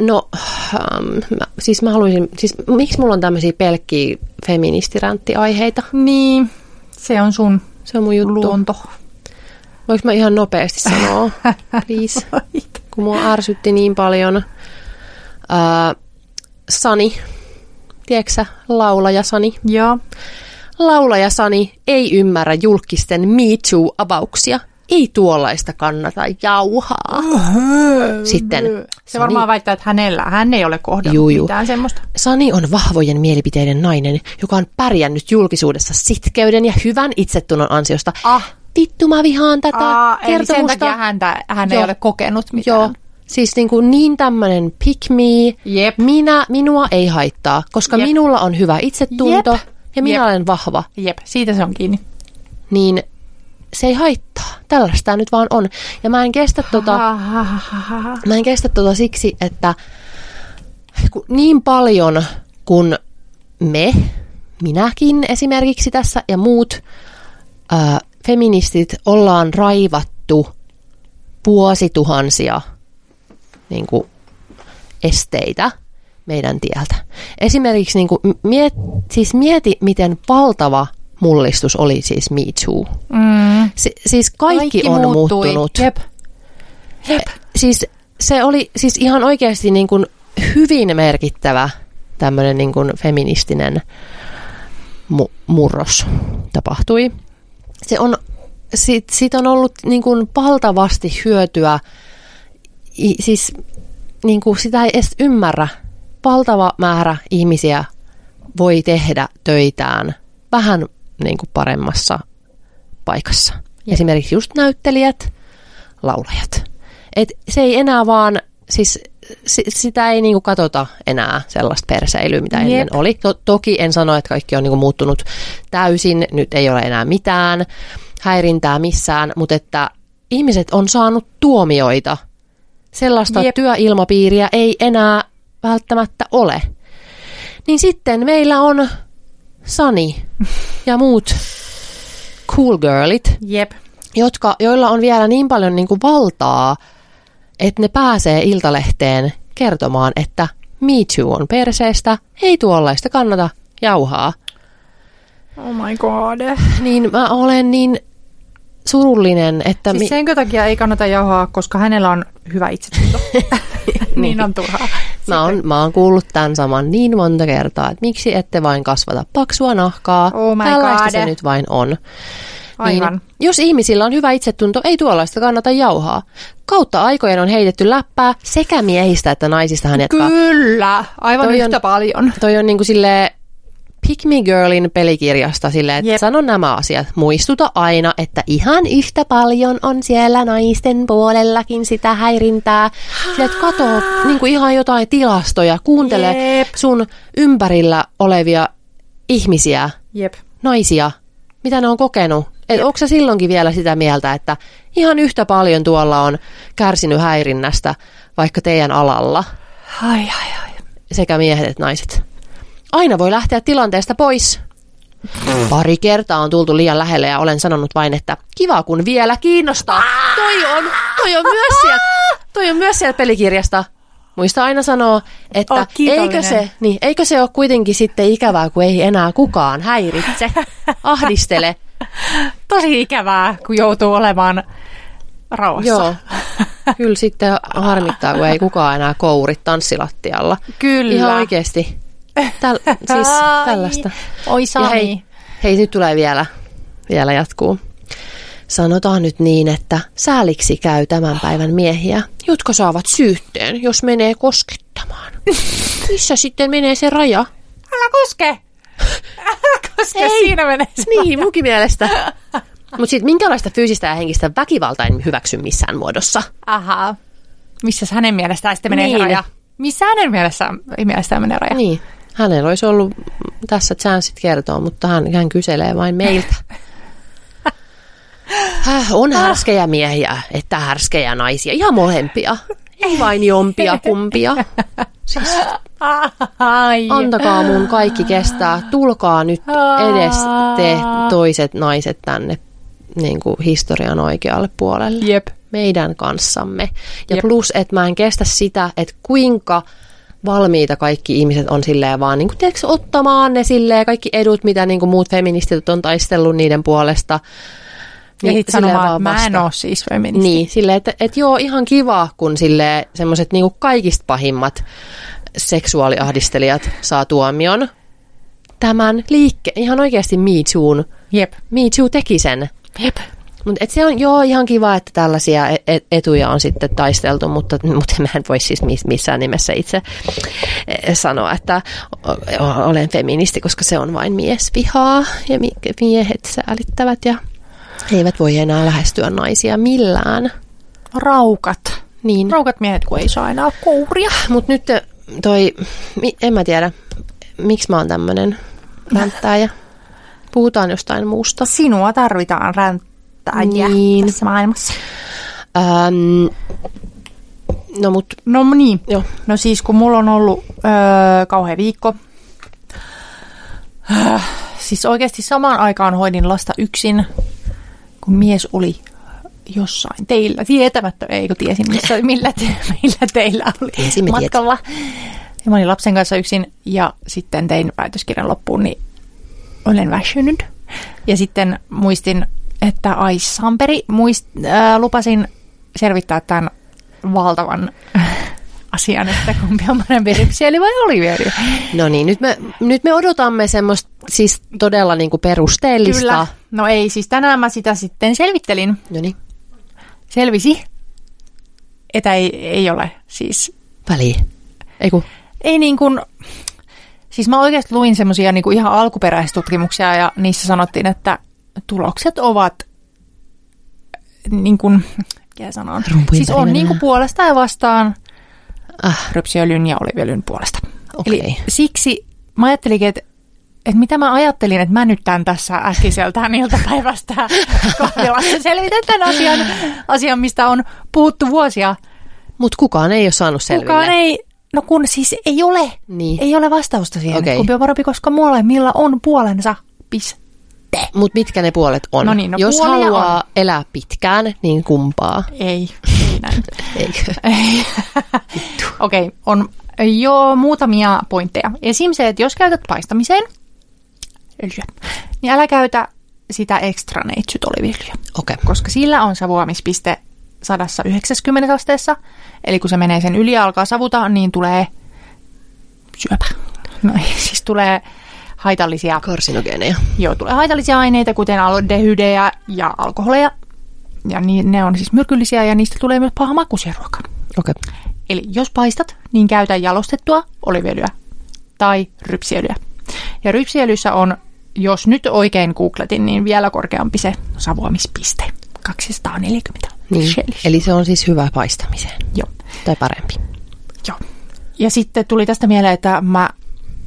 No, ähm, mä, siis mä haluaisin, siis miksi mulla on tämmöisiä pelkkiä feministiränttiaiheita? Niin. Se on sun Se on mun juttu. luonto. Voinko mä ihan nopeasti sanoa, please? Kun mua ärsytti niin paljon. Ää, Sani, tiedätkö sä, laulaja Sani? Joo. Laulaja Sani ei ymmärrä julkisten Me Too-avauksia. Ei tuollaista kannata jauhaa. Sitten Se varmaan väittää, että hänellä, hän ei ole kohdannut Juu, juu. mitään semmoista. Sani on vahvojen mielipiteiden nainen, joka on pärjännyt julkisuudessa sitkeyden ja hyvän itsetunnon ansiosta. Ah. Vittu, mä vihaan tätä Aa, eli sen kertomusta. takia häntä, hän Joo. ei ole kokenut mitään. Joo, siis niin, kuin niin tämmöinen pick me, Jep. minä, minua ei haittaa, koska Jep. minulla on hyvä itsetunto Jep. ja minä Jep. olen vahva, Jep, siitä se on kiinni. niin se ei haittaa. Tällaista nyt vaan on. Ja mä en kestä tota... Mä en kestä tota siksi, että kun niin paljon kun me, minäkin esimerkiksi tässä ja muut ää, feministit ollaan raivattu vuosituhansia niin kuin esteitä meidän tieltä. Esimerkiksi niin kuin, miet, siis mieti, miten valtava mullistus oli siis Me Too. Mm. Si- siis kaikki, on muuttui. muuttunut. Jep. Jep. Siis se oli siis ihan oikeasti niin kuin hyvin merkittävä tämmöinen niin kuin feministinen mu- murros tapahtui. Se on, sit, sit on ollut niin kuin valtavasti hyötyä, I, siis niin kuin sitä ei edes ymmärrä. Valtava määrä ihmisiä voi tehdä töitään vähän niin kuin paremmassa paikassa. Jep. Esimerkiksi just näyttelijät, laulajat. Et se ei enää vaan, siis si, sitä ei niinku katsota enää sellaista perseilyä, mitä Jep. ennen oli. To, toki en sano, että kaikki on niinku muuttunut täysin, nyt ei ole enää mitään häirintää missään, mutta että ihmiset on saanut tuomioita. Sellaista Jep. työilmapiiriä ei enää välttämättä ole. Niin sitten meillä on Sani ja muut cool girlit, Jep. jotka, joilla on vielä niin paljon niin kuin valtaa, että ne pääsee Iltalehteen kertomaan, että Me Too on perseestä, ei tuollaista kannata jauhaa. Oh my god. Niin mä olen niin surullinen, että... Siis senkö takia ei kannata jauhaa, koska hänellä on hyvä itsetunto. niin on turhaa. Mä oon, mä oon kuullut tämän saman niin monta kertaa, että miksi ette vain kasvata paksua nahkaa. Oh my Tällaista God. se nyt vain on. Aivan. Niin, jos ihmisillä on hyvä itsetunto, ei tuollaista kannata jauhaa. Kautta aikojen on heitetty läppää sekä miehistä että naisista hänet. Kyllä, aivan Toi yhtä on- paljon. Toi on niinku silleen Pick Me Girlin pelikirjasta silleen, että Jep. sano nämä asiat. Muistuta aina, että ihan yhtä paljon on siellä naisten puolellakin sitä häirintää. Sille, että katoo niinku ihan jotain tilastoja, kuuntele Jep. sun ympärillä olevia ihmisiä, Jep. naisia, mitä ne on kokenut. Et onko sä silloinkin vielä sitä mieltä, että ihan yhtä paljon tuolla on kärsinyt häirinnästä vaikka teidän alalla, Ai, ai, ai. sekä miehet että naiset? Aina voi lähteä tilanteesta pois. Pari kertaa on tultu liian lähelle ja olen sanonut vain, että kiva kun vielä kiinnostaa. Toi on, toi on myös sieltä, toi on myös sieltä pelikirjasta. Muista aina sanoa, että kiitollinen. eikö se, niin, eikö se ole kuitenkin sitten ikävää, kun ei enää kukaan häiritse, ahdistele. Tosi ikävää, kun joutuu olemaan rauhassa. Joo, kyllä sitten harmittaa, kun ei kukaan enää kouri tanssilattialla. Kyllä. Ihan oikeasti. Täl, siis Ai. tällaista. Oi Sami. hei, hei, nyt tulee vielä, vielä jatkuu. Sanotaan nyt niin, että sääliksi käy tämän päivän miehiä, jotka saavat syytteen, jos menee koskettamaan. Missä sitten menee se raja? Älä koske! Älä koske, Ei. siinä menee se Niin, munkin mielestä. Mutta sitten minkälaista fyysistä ja henkistä väkivaltaa en hyväksy missään muodossa. Ahaa. Missä hänen mielestään sitten menee Niin. se raja? Missä hänen mielestään, mielestään menee raja? Niin, hänellä olisi ollut tässä chanssit kertoa, mutta hän, hän kyselee vain meiltä. Häh, On härskejä miehiä, että härskejä naisia, ihan molempia. Ei vain jompia kumpia. Siis antakaa mun kaikki kestää. Tulkaa nyt edes te toiset naiset tänne niin kuin historian oikealle puolelle. Jep. Meidän kanssamme. Ja Jep. plus, että mä en kestä sitä, että kuinka valmiita kaikki ihmiset on silleen vaan niin kuin, tiedätkö, ottamaan ne silleen, kaikki edut, mitä niin kuin muut feministit on taistellut niiden puolesta. Ja Niin sitten silleen sanomaan, että mä en ole siis feministi. Niin, silleen, että, että joo, ihan kiva, kun sille semmoiset niinku kaikista pahimmat seksuaaliahdistelijat saa tuomion. Tämän liikke, ihan oikeasti Me Toon, Jep. Me Too teki sen. Jep. Mutta se on joo ihan kiva, että tällaisia e- e- etuja on sitten taisteltu, mutta, mutta mä en voi siis miss- missään nimessä itse eh, sanoa, että olen feministi, koska se on vain miesvihaa ja mi- miehet säälittävät ja eivät voi enää lähestyä naisia millään. Raukat. Niin. Raukat miehet, kun ei saa enää kouria. Mutta nyt toi, mi- en mä tiedä, miksi mä oon tämmönen ränttäjä. Puhutaan jostain muusta. Sinua tarvitaan ränttäjiä Niin. tässä maailmassa. Ähm, no mut, No niin. joo. No siis kun mulla on ollut öö, kauhea viikko. Äh, siis oikeasti samaan aikaan hoidin lasta yksin, kun mies oli jossain teillä, tietämättä, ei kun tiesin, missä, millä, te, millä teillä oli Tiesimme, matkalla. Ja mä olin lapsen kanssa yksin ja sitten tein päätöskirjan loppuun, niin olen väsynyt. Ja sitten muistin, että ai Samperi, muist, äh, lupasin selvittää tämän valtavan asian, että kumpi on parempi ripsieli vai oliviöljy. No niin, nyt me, nyt me odotamme semmoista siis todella niinku perusteellista. Kyllä. No ei, siis tänään mä sitä sitten selvittelin. No niin, Selvisi, että ei, ei ole siis väliin. Ei kun, ei niin kuin, siis mä oikeasti luin semmoisia niin ihan alkuperäistutkimuksia ja niissä sanottiin, että tulokset ovat niin kuin, mikä sanon, Rumpujen siis on niin kuin puolesta ja vastaan ah, rypsiöljyn ja oliviöljyn puolesta. Okei. Eli siksi mä ajattelinkin, että että mitä mä ajattelin, että mä nyt tämän tässä äkkiseltään iltapäivästä kahvilassa selvitän tämän asian, asian, mistä on puhuttu vuosia. mut kukaan ei ole saanut selville. Kukaan ei, no kun siis ei ole, Niin. ei ole vastausta siihen, okay. kumpi on parempi, koska molemmilla on puolensa. Piste. Mut mitkä ne puolet on? No niin, no Jos haluaa on. elää pitkään, niin kumpaa? Ei, ei näin. Eikö? Ei. Okei, okay, on Joo, muutamia pointteja. Esim. se, että jos käytät paistamiseen niin älä käytä sitä extra neitsyt oliviöljyä, Okei. koska sillä on savuamispiste 190 asteessa. Eli kun se menee sen yli ja alkaa savuta, niin tulee syöpä. No ei, siis tulee haitallisia, Karsinogeeneja. joo, tulee haitallisia aineita, kuten aldehydejä ja alkoholeja. Ja niin, ne on siis myrkyllisiä ja niistä tulee myös paha maku siihen ruokaan. Okei. Eli jos paistat, niin käytä jalostettua oliviöljyä tai rypsiöljyä. Ja rypsiöljyssä on, jos nyt oikein googletin, niin vielä korkeampi se savuamispiste. 240 Niin. Eli se on siis hyvä paistamiseen. Joo. Tai parempi. Joo. Ja sitten tuli tästä mieleen, että mä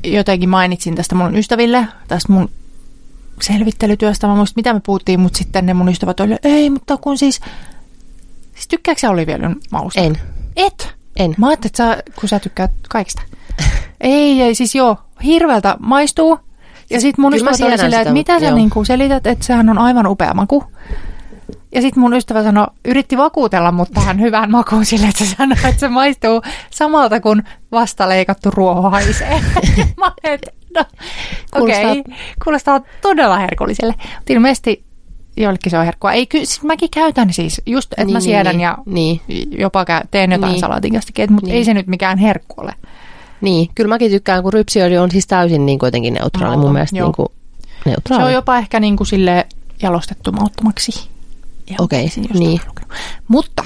jotenkin mainitsin tästä mun ystäville, tästä mun selvittelytyöstä, mä muistin mitä me puhuttiin, mutta sitten ne mun ystävät oli, ei, mutta kun siis, siis tykkääkö sä oliviöljyn mausta? En. Et? En. Mä ajattelin, että sä, kun sä tykkäät kaikista. ei, ei, siis joo, hirveältä maistuu. Ja sitten mun ystävät oli silleen, että mitä sä joo. niinku selität, että sehän on aivan upea maku. Ja sitten mun ystävä sanoi, yritti vakuutella mut tähän hyvään makuun sille, että se sanoi, että se maistuu samalta kuin vasta leikattu ruoho haisee. Mä että no, okei, okay. kuulostaa todella herkulliselle. Mutta ilmeisesti joillekin se on herkkua. Ei, kyllä, siis mäkin käytän siis, just että niin, mä Niin, siedän niin, ja niin. jopa käy, teen jotain niin. Salaatin mutta Niin. ei se nyt mikään herkku ole. Niin, kyllä mäkin tykkään, kun rypsiöljy on siis täysin niin kuitenkin neutraali. Mauton, Mun mielestä joo. niin kuin Se neutraali. on jopa ehkä niin kuin sille jalostettu mauttomaksi. Okei, olisin jostain niin. Mutta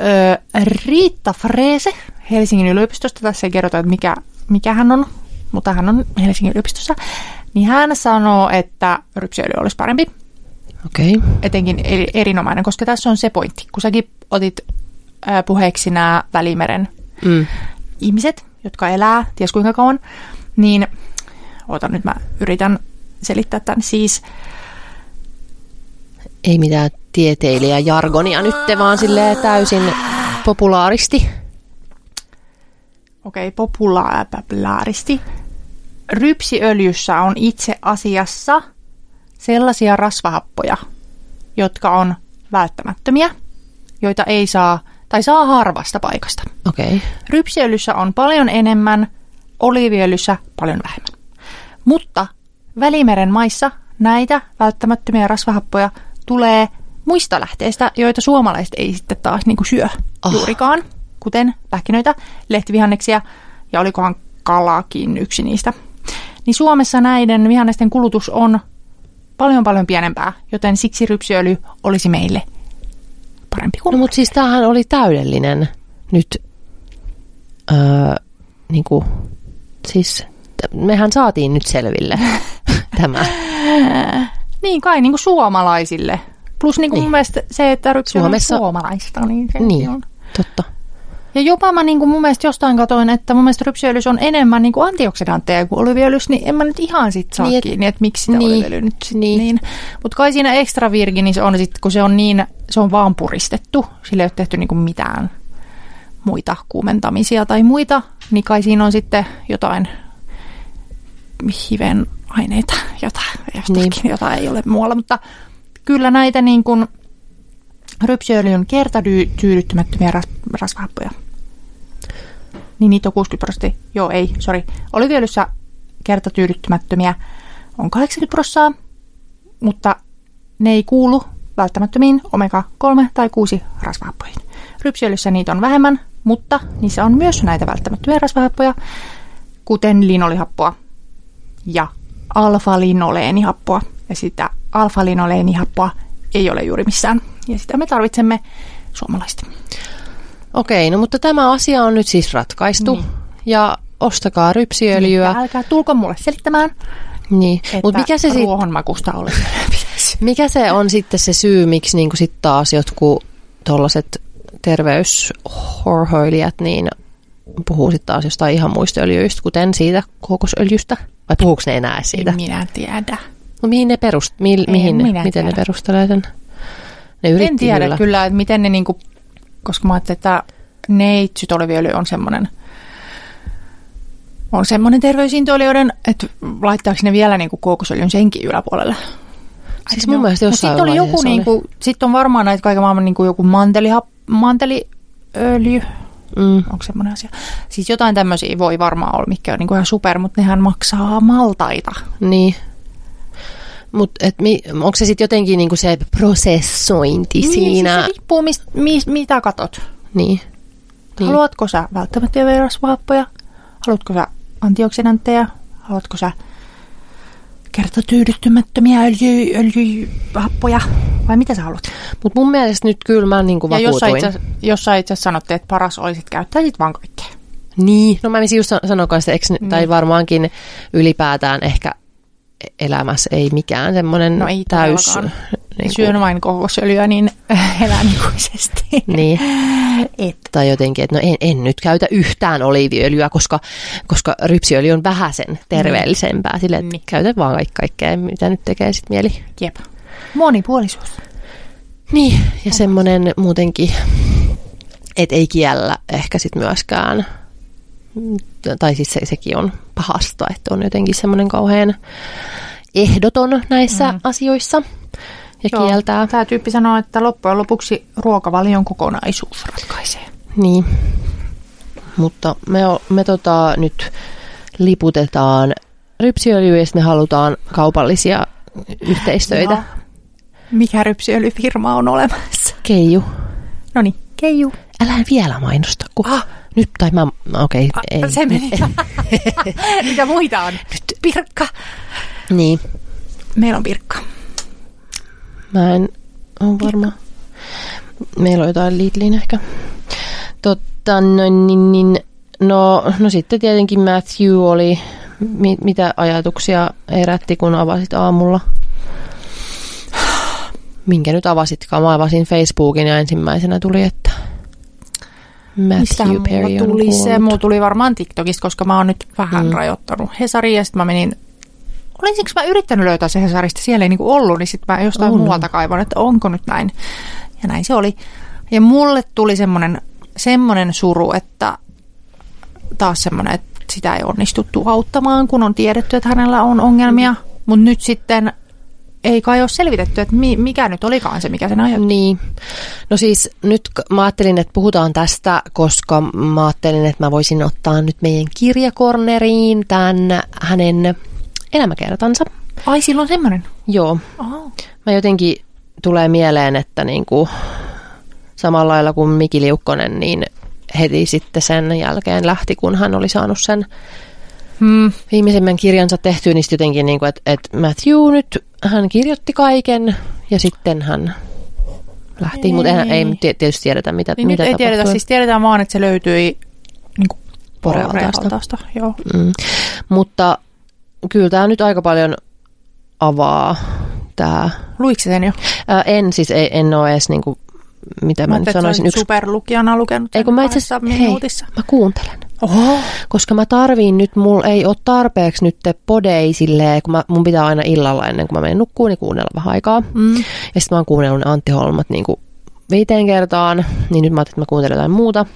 ö, Riitta Freese Helsingin yliopistosta, tässä ei kerrota, että mikä, mikä hän on, mutta hän on Helsingin yliopistossa, niin hän sanoo, että rypsiöljy olisi parempi, Okei. Okay. etenkin eri, erinomainen, koska tässä on se pointti, kun säkin otit ö, puheeksi nämä Välimeren Mm. ihmiset, jotka elää ties kuinka kauan, niin oota nyt mä yritän selittää tämän. Siis Ei mitään tieteilijä jargonia nyt, vaan silleen täysin populaaristi. okei, okay, populaaristi. Rypsiöljyssä on itse asiassa sellaisia rasvahappoja, jotka on välttämättömiä, joita ei saa tai saa harvasta paikasta. Okei. Okay. Rypsiöljyssä on paljon enemmän, oliiviöljyssä paljon vähemmän. Mutta Välimeren maissa näitä välttämättömiä rasvahappoja tulee muista lähteistä, joita suomalaiset ei sitten taas niin syö Ah. oh. juurikaan, kuten pähkinöitä, lehtivihanneksia ja olikohan kalakin yksi niistä. Niin Suomessa näiden vihannesten kulutus on paljon paljon pienempää, joten siksi rypsiöljy olisi meille parempi kuin No mutta siis tämähän oli täydellinen nyt, öö, niin kuin, siis mehän saatiin nyt selville tämä. Niin kai niin kuin suomalaisille. Plus niin kuin Niin. mun mielestä se, että rypsi on Suomessa- suomalaista. Niin, se Niin, on. totta. Ja jopa mä niin kuin mun mielestä jostain katoin, että mun mielestä rypsiöljys on enemmän niin kuin antioksidantteja kuin oliviöljys, niin en mä nyt ihan sit saa Niin, kiinni, että miksi sitä niin, oliviöljy nyt sit niin. niin. Mutta kai siinä extra virginissä on sit, kun se on niin, se on vaan puristettu, sillä ei ole tehty niin kuin mitään muita kuumentamisia tai muita, niin kai siinä on sitten jotain hiven aineita, jota, jostakin, Niin. jota ei ole muualla, mutta kyllä näitä niin kuin rypsiöljyn kertatyydyttymättömiä ras, rasvahappoja. Niin niitä on 60 prosenttia. Joo, ei, sori. Oliviöljyssä kertatyydyttymättömiä on 80 prosenttia, mutta ne ei kuulu välttämättömiin omega-3 tai 6 rasvahappoihin. Rypsiöljyssä niitä on vähemmän, mutta niissä on myös näitä välttämättömiä rasvahappoja, kuten linolihappoa ja alfa-linoleenihappoa. Ja sitä alfa-linoleenihappoa ei ole juuri missään. Ja sitä me tarvitsemme suomalaiset. Okei, no mutta tämä asia on nyt siis ratkaistu. Niin. Ja ostakaa rypsiöljyä. Ja älkää tulko mulle selittämään, Niin. Mutta mikä, se sit, ruohonmakusta oli pitäisi. mikä se on sitten se syy, miksi niin sit taas jotkut tuollaiset terveyshorhoilijat niin puhuu sitten taas jostain ihan muista öljyistä, kuten siitä kokosöljystä? Vai puhuuko ne enää siitä? En minä tiedä. No mihin ne perust, mi, mihin ne, miten ne tiedä. perustelee sen? Ne En tiedä kyllä. kyllä, että miten ne niinku, koska mä ajattelin, että neitsyt oliviöljy on semmoinen on semmoinen terveysintoilijoiden, että laittaako ne vielä niinku kookosöljyn senkin yläpuolelle. Siis mun mielestä jossain Sitten oli joku, oli. niinku, sit on varmaan näitä kaiken maailman niinku joku manteli, manteliöljy, Mm. Onko semmoinen asia? Siis jotain tämmöisiä voi varmaan olla, mikä on niin kuin ihan super, mutta nehän maksaa maltaita. Niin. Mutta onko se sitten jotenkin niinku se prosessointi Niin, siinä? siis se riippuu, mist, mis, mitä katot. Niin. Niin. Haluatko sä välttämättä vierasvahappoja? Haluatko sä antioksidantteja? Haluatko sä kertatyydyttymättömiä öljy, öljyhappoja? Vai mitä sä haluat? Mutta mun mielestä nyt kyllä mä niinku Ja jos sä vakuutuin. itse, jos sä itse sanotte, että paras olisi, että käyttäisit vaan kaikkea. Niin, no mä menisin just sanoa sitä, Niin. tai varmaankin ylipäätään ehkä elämässä ei mikään semmoinen No ei täys... Niin Syön vain kokosöljyä niin eläinikuisesti. Niin, Et. tai jotenkin, että no en, en nyt käytä yhtään oliiviöljyä, koska, koska rypsiöljy on vähäsen terveellisempää. Sille, että Niin. käytä vaan kaikki, kaikkea, mitä nyt tekee sit mieli. Jep. Monipuolisuus. Niin, ja semmoinen muutenkin, että ei kiellä ehkä sit myöskään, tai siis se, sekin on pahasta, että on jotenkin semmoinen kauhean ehdoton näissä mm. asioissa ja Joo. kieltää. Tämä tyyppi sanoo, että loppujen lopuksi ruokavalion kokonaisuus ratkaisee. Niin, mutta me, me tota, nyt liputetaan rypsiöljyä ja me halutaan kaupallisia yhteistöitä. Joo. Mikä rypsiöljyfirma on olemassa? Keiju. No niin, Keiju. Älä vielä mainosta, kun ah. Nyt, tai mä, okei, okay, ei. Se meni. Mitä muita on? Nyt Pirkka. Niin, Meillä on Pirkka. mä en ole varma. Meillä on jotain Lidlin ehkä. Totta, no, niin, niin, no, no sitten tietenkin Matthew oli, mi, mitä ajatuksia herätti, kun avasit aamulla? Minkä nyt avasitkaan? Mä avasin Facebookin ja ensimmäisenä tuli, että Mistä Matthew Perry mulla on tuli se? kuollut. Mulla tuli varmaan TikTokista, koska mä oon nyt vähän mm. rajoittanut Hesariin ja sitten mä menin Olisinko mä yrittänyt löytää se Hesarista, siellä ei niinku ollut, niin sitten mä jostain On. muualta kaivon, että onko nyt näin. Ja näin se oli. Ja mulle tuli semmoinen, semmoinen suru, että taas semmoinen, että sitä ei onnistuttu auttamaan, kun on tiedetty, että hänellä on ongelmia. Mutta nyt sitten ei kai ole selvitetty, että mi- mikä nyt olikaan se, mikä sen aiheutti. Niin. No siis nyt mä ajattelin, että puhutaan tästä, koska mä ajattelin, että mä voisin ottaa nyt meidän kirjakorneriin tämän hänen elämäkertansa. Ai, silloin semmoinen. Joo. Oh. Mä jotenkin tulee mieleen, että niinku, samalla lailla kuin Miki Liukkonen, niin heti sitten sen jälkeen lähti, kun hän oli saanut sen Hmm. viimeisimmän kirjansa tehtyä, niin jotenkin, niin kuin, että, että Matthew nyt, hän kirjoitti kaiken ja sitten hän lähti, Ei. mutta ei, ei nyt tie- tietysti tiedetä, mitä, Niin mitä nyt ei tapahtui. tiedetä, siis tiedetään vaan, että se löytyi niin kuin Porealtaasta. Joo. Mm. Mutta kyllä tämä nyt aika paljon avaa tämä. Luitko sä sen jo? Ää, en siis, ei, en ole edes niinku, mitä mä, Mä nyt sanoisin. sä Yksi, superlukijana lukenut ei kun mä itse asiassa, hei, minuutissa. mä kuuntelen. Oho. Koska mä tarviin nyt, mulla ei ole tarpeeksi nyt podei silleen, kun mä, mun pitää aina illalla ennen kuin mä menen nukkuun, niin kuunnella vähän aikaa. Mm. Ja sitten mä oon kuunnellut ne Antti Holmat niin kuin viiteen kertaan, niin nyt mä ajattelin, että mä kuuntelen jotain muuta.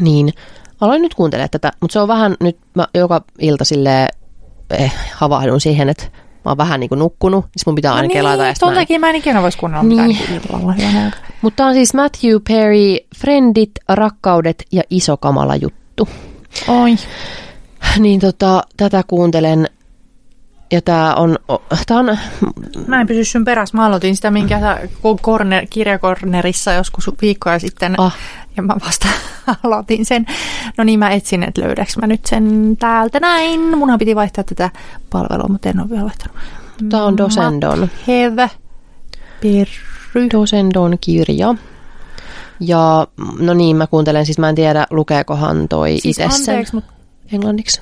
Niin aloin nyt kuuntelemaan tätä, mutta se on vähän nyt, mä joka ilta silleen eh, havahdun siihen, että mä oon vähän niin kuin nukkunut, siis mun pitää aina no kelata. ja niin, ton takia mä en ikinä vois kuunnella Niin. mitään niin illalla. Mutta on siis Matthew Perry, Friendit, Rakkaudet ja Iso kamala juttu. Oi. Niin tota, tätä kuuntelen ja tää on, tää on Mä en pysy sun perässä. Mä aloitin sitä, minkä sä korner, kirjakornerissa joskus viikkoja sitten. Ah. Ja mä vasta aloitin sen. No niin, mä etsin, että löydäks mä nyt sen täältä näin. Munhan piti vaihtaa tätä palvelua, mutta en ole vielä vaihtanut. Tää on Dosendon. Perry. Dosendon kirja. Ja no niin, mä kuuntelen, siis mä en tiedä lukeekohan toi Siis itse sen anteeksi, mutta englanniksi.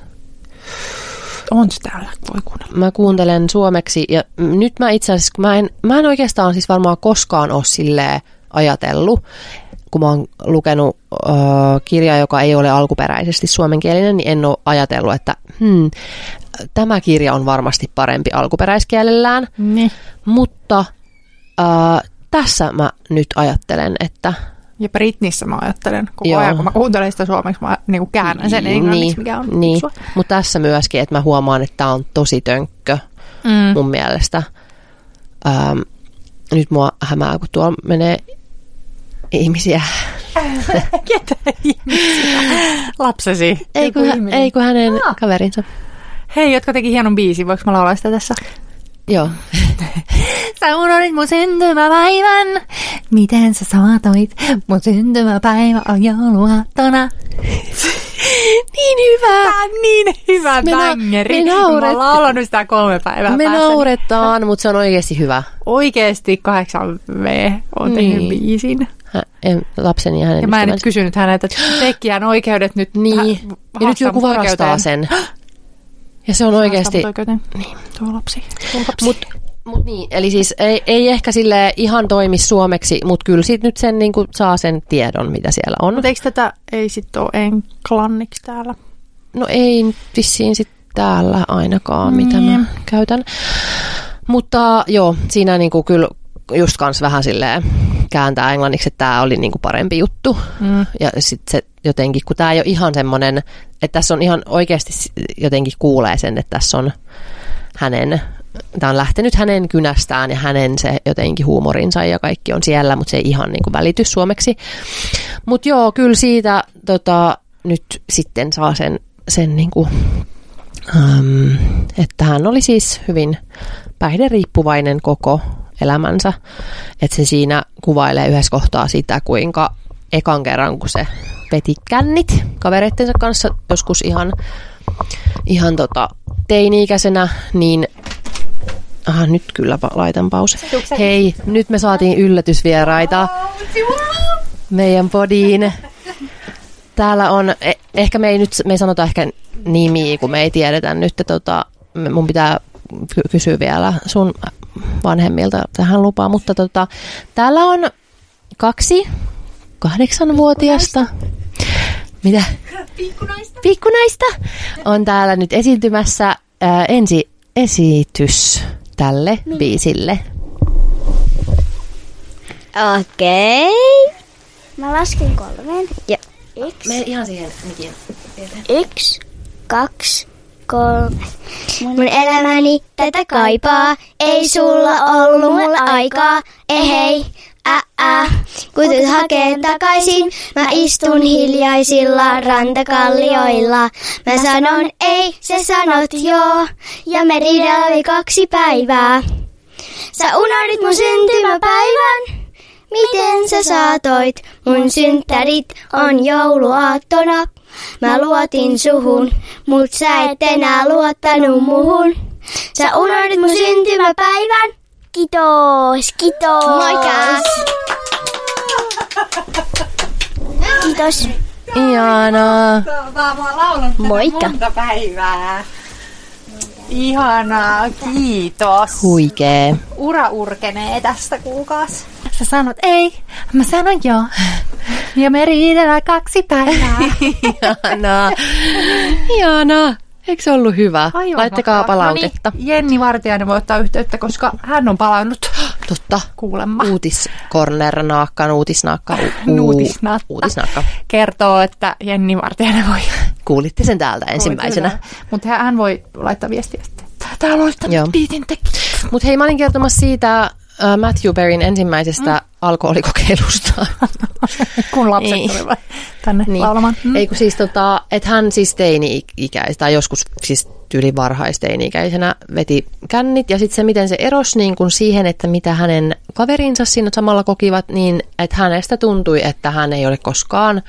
on se täällä. Voi kuunnella. Mä kuuntelen suomeksi ja nyt mä itse asiassa, mä en, mä en oikeastaan siis varmaan koskaan ole silleen ajatellut, kun mä oon lukenut ö, kirjaa, joka ei ole alkuperäisesti suomenkielinen, niin en ole ajatellut, että hmm, tämä kirja on varmasti parempi alkuperäiskielellään, Niin. mutta ö, tässä mä nyt ajattelen, että Ja Britnissä mä ajattelen koko Joo. ajan, kun mä kuuntelen sitä suomeksi, mä niin käännän sen englanniksi, mikä on niin. Mutta tässä myöskin, että mä huomaan, että tämä on tosi tönkkö Mm. mun mielestä. Ähm, nyt mua hämää, kun tuolla menee ihmisiä. Ketä ihmisiä? Lapsesi. Ei kun, hä- ei kun hänen Ah. kaverinsa. Hei, jotka teki hienon biisin. Voinko mä laulaa sitä tässä? Joo. Sä unohdit mun syntymäpäivän. Miten sä saatoit? Mun syntymäpäivä on jouluaattona. Niin hyvä! Tää on niin hyvä Me bängeri. me Mä nauret- laulanut sitä kolme päivää Me päässä. nauretaan, mutta se on oikeasti hyvä. Oikeesti 8V on tehnyt Niin. biisin. Hä, en, lapseni ja hänen Ja mä en nyt kysynyt häneltä, että tekijän oikeudet nyt Niin. hä- Ja nyt joku varastaa oikeuteen. sen. Ja se on oikeasti... Niin. Tuo lapsi. Tuo lapsi. Mut, mut niin, eli siis ei, ei ehkä sille ihan toimi suomeksi, mutta kyllä sit nyt sen niinku saa sen tiedon, mitä siellä on. Mutta eikö tätä ei sit ole englanniksi täällä? No ei vissiin sit täällä ainakaan, mitä Niin. mä käytän. Mutta joo, siinä niinku kyllä just kans vähän silleen kääntää englanniksi, että tämä oli niinku parempi juttu. Mm. Ja sitten se jotenkin, kun tämä ei ole ihan semmoinen, että tässä on ihan oikeasti jotenkin kuulee sen, että tässä on hänen, tämä on lähtenyt hänen kynästään ja hänen se jotenkin huumorinsa ja kaikki on siellä, mutta se ei ihan niin kuin välity suomeksi. Mutta joo, kyllä siitä tota, nyt sitten saa sen, sen niin kuin, um, että hän oli siis hyvin päihderiippuvainen koko elämänsä. Että se siinä kuvailee yhdessä kohtaa sitä, kuinka ekan kerran, kun se veti kännit kavereittensa kanssa joskus ihan, ihan tota, teini-ikäisenä, niin Aha, nyt kyllä laitan pause. Hei, nyt me saatiin yllätysvieraita meidän podiin. Täällä on, eh- ehkä me ei nyt, me ei sanota ehkä nimiä, kun me ei tiedetä nyt, että tota, mun pitää ky- kysyä vielä sun vanhemmilta tähän lupaa, mutta tota, täällä on kaksi kahdeksanvuotiasta. Mitä? Pikkunaista. Pikkunaista on täällä nyt esiintymässä ää, ensi esitys tälle biisille. Okei. Mä lasken kolmeen. Ja yksi, Me ihan siihen mikin. yksi, kaksi, kolme. Mun elämäni tätä kaipaa. Ei sulla ollut mulla aikaa. Ehei, ää, ää. Kun tyt hakee takaisin, mä istun hiljaisilla rantakallioilla. Mä sanon ei, sä sanot joo. Ja me riidellä kaksi päivää. Sä unohdit mun syntymäpäivän. Miten sä saatoit? Mun synttärit on jouluaattona. Mä luotin suhun, mut sä et enää luottanut muhun. Sä unohdit mun syntymäpäivän. Kiitos, kiitos. Moikka. Kiitos. Ihanaa. Moikka. Monta päivää. Ihanaa, kiitos. Huikee. Ura urkenee tästä kuukaus. Sä sanot ei, mä sanon joo. Ja me riidellään kaksi päivää. Ihanaa. Ihanaa. Eikö se ollut hyvä? Aivan Laittakaa mahtavaa. palautetta. No niin, Jenni Vartiainen voi ottaa yhteyttä, koska hän on palannut Totta. kuulemma. Uutiskorner, naakka, uutisnaakka. Uutisnaakka. Kertoo, että Jenni Vartiainen voi Kuulitte sen täältä ensimmäisenä. Mutta hän voi laittaa viestiä sitten. Täällä tämä biitin. Mutta hei, mä olin kertomassa siitä Matthew Berryn ensimmäisestä mm. alkoholikokeilusta. Kun lapset Niin. tulivat tänne niin. laulamaan. Mm. Ei kun siis tota, että hän siis teini-ikäis, tai joskus siis tyyli varhaisteini-ikäisenä veti kännit, ja sitten se, miten se erosi niin kun siihen, että mitä hänen kaverinsa siinä samalla kokivat, niin että hänestä tuntui, että hän ei ole koskaan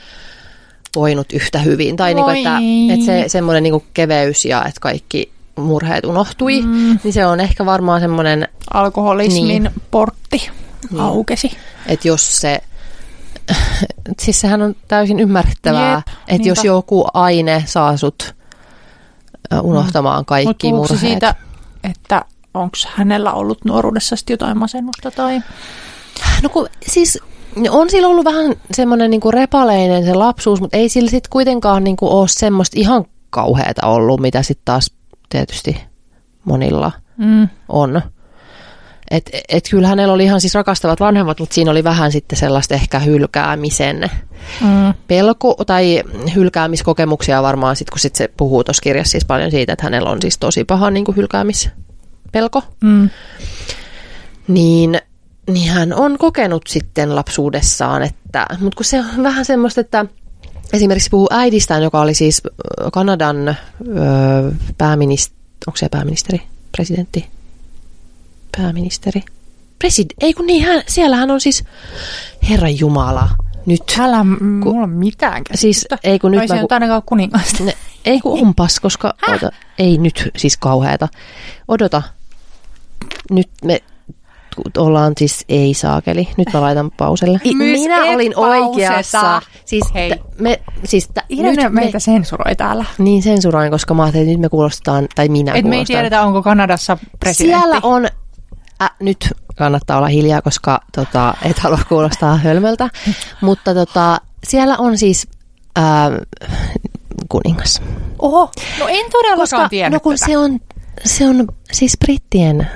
voinut yhtä hyvin, tai niin kuin, että, että se semmoinen niin keveys ja että kaikki murheet unohtui, mm. niin se on ehkä varmaan semmoinen Alkoholismin Niin. portti aukesi. että jos se, siis sehän on täysin ymmärrettävää, Jep, että jos niinpä. joku aine saa sut ö, unohtamaan kaikki se murheet. siitä, että onko hänellä ollut nuoruudessa jotain masennusta tai... No kun, siis on sillä ollut vähän semmoinen niinku repaleinen se lapsuus, mutta ei sillä sitten kuitenkaan niinku ole semmoista ihan kauheata ollut, mitä sitten taas tietysti monilla Mm. on. Et, et kyllä hänellä oli ihan siis rakastavat vanhemmat, mutta siinä oli vähän sitten sellaista ehkä hylkäämisen Mm. pelko tai hylkäämiskokemuksia varmaan, sit, kun sit se puhuu tuossa kirjassa siis paljon siitä, että hänellä on siis tosi paha niin kuin hylkäämispelko. Mm. Niin niin hän on kokenut sitten lapsuudessaan, että, mutta kun se on vähän semmoista, että esimerkiksi puhuu äidistään, joka oli siis ö, Kanadan öö, pääministeri, onko se pääministeri, presidentti, pääministeri, presid, ei kun niin, hän, siellähän on siis Herra Jumala, nyt. Älä m- mulla on mitään käsitystä. Siis ei kun nyt mä, nyt ainakaan kuningasta. ne, ei kun onpas, koska, ota, ei nyt siis kauheata. Odota, nyt me ollaan siis ei saakeli. Nyt mä laitan pauselle. I, Myös minä olin pauseta. oikeassa. Siis, Hei. t- me, siis t- Irene nyt me, meitä sensuroi täällä. niin sensuroin, koska mä ajattelin, että nyt me kuulostetaan, tai minä Et me ei tiedetä, onko Kanadassa presidentti. Siellä on, äh, nyt kannattaa olla hiljaa, koska tota, et halua kuulostaa hölmöltä, mutta tota, siellä on siis äh, kuningas. Oho, no en todellakaan Koska, tiennyt no kun tätä. se on, se on siis brittien,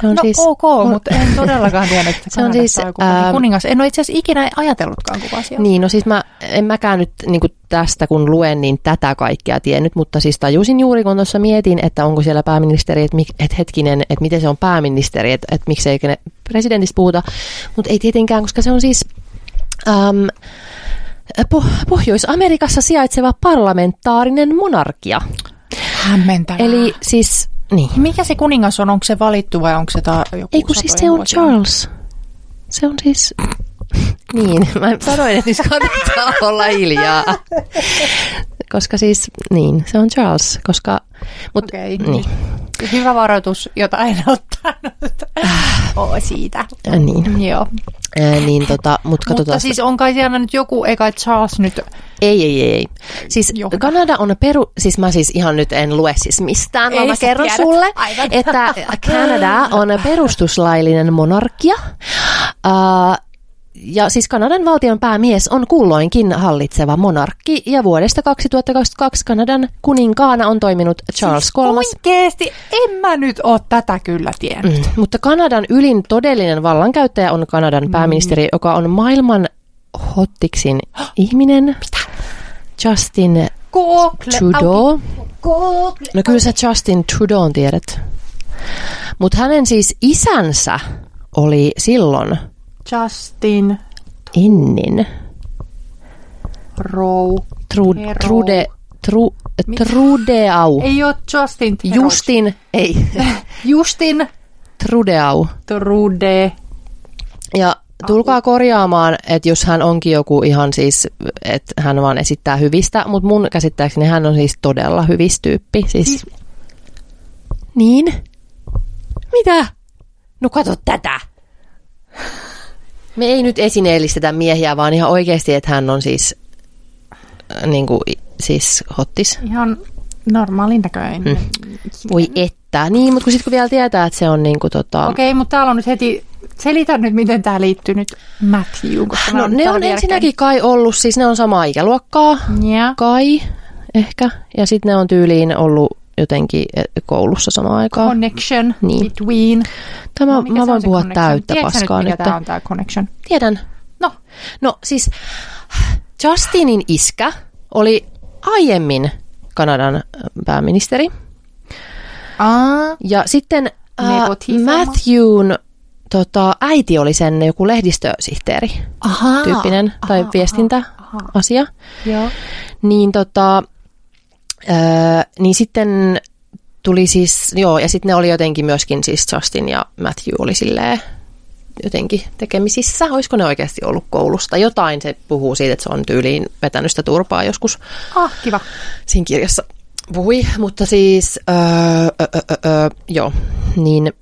se on no siis... ok, mutta en todellakaan tiennyt, että Se on siis, ää, kuningas. En ole itse asiassa ikinä ajatellutkaan kuka siellä. Niin, no siis mä, en mäkään nyt niin tästä kun luen, niin tätä kaikkea tiennyt, mutta siis tajusin juuri, kun tuossa mietin, että onko siellä pääministeri, että, mik, että hetkinen, että miten se on pääministeri, että, että miksei presidentistä puhuta, mutta ei tietenkään, koska se on siis äm, Poh- Pohjois-Amerikassa sijaitseva parlamentaarinen monarkia. Hämmentävää. Eli siis, niin. Mikä se kuningas on? Onko se valittu vai onko se ta- joku Ei kun siis se on Charles. Se on siis... Niin, mä sanoin, että nyt kannattaa olla hiljaa. Koska siis, niin, se on Charles, koska... Mut, Okei. Niin, Hyvä varoitus, jota en ottanut. Oo, siitä. äh, niin, Joo. äh, niin tota, mut Mutta siis on kai siellä nyt joku, eikä Charles nyt... Ei, ei, ei, ei. Siis Johda. Kanada on peru... Siis mä siis ihan nyt en lue siis mistään, Ei, vaan mä kerron tiedät. sulle, Aivan. että Kanada on perustuslaillinen monarkia. Uh, ja siis Kanadan valtion päämies on kulloinkin hallitseva monarkki, ja vuodesta 2022 Kanadan kuninkaana on toiminut Charles siis III. Oikeesti, en mä nyt oo tätä kyllä tiennyt. Mm. Mutta Kanadan ylin todellinen vallankäyttäjä on Kanadan pääministeri, joka on maailman hottiksin ihminen. Mitä? Justin Google. Trudeau. Google. No kyllä sä Justin Trudeau tiedät. Mutta hänen siis isänsä oli silloin Justin ennen Rowe. Trude, Hero. Trude, Tru, Trudeau. Ei ole Justin. Justin, ei, Justin Trudeau. Trude. Ja tulkaa korjaamaan, että jos hän onkin joku ihan siis, että hän vaan esittää hyvistä, mutta mun käsittääkseni hän on siis todella hyvistyyppi. Siis, Siis- niin? Mitä? No kato tätä. Me ei nyt esineellistetä miehiä, vaan ihan oikeasti, että hän on siis, äh, niin kuin, siis hottis. Ihan normaalin näköinen. Mm. Voi että. Niin, mutta kun sitten kun vielä tietää, että se on niin kuin tota... Okei, okay, mutta täällä on nyt heti, selitä nyt, miten tämä liittyy nyt Matthew. Koska mä No ne on ensinnäkin kai ollut, siis ne on samaa ikäluokkaa, Ja. kai ehkä. Ja sitten ne on tyyliin ollut jotenkin eh, koulussa samaan aikaan. Connection Niin. between. Tämä, No, mä voin puhua connection? täyttä Tiedätkö paskaa nyt, nyt. tämä on tämä connection? Tiedän. No, No siis Justinin iskä oli aiemmin Kanadan pääministeri. Aa, Ja sitten Nepotism. Matthewn tota, äiti oli sen joku lehdistösihteeri Ahaa. tyyppinen tai Aha, viestintäasia. joo. Niin tota, öö, niin sitten tuli siis, joo, ja sitten ne oli jotenkin myöskin siis Justin ja Matthew oli silleen jotenkin tekemisissä. Olisiko ne oikeasti ollut koulusta? Jotain se puhuu siitä, että se on tyyliin vetänyt sitä turpaa joskus Ah, kiva. siinä kirjassa puhui, mutta siis, öö, öö, öö, öö, joo, niin,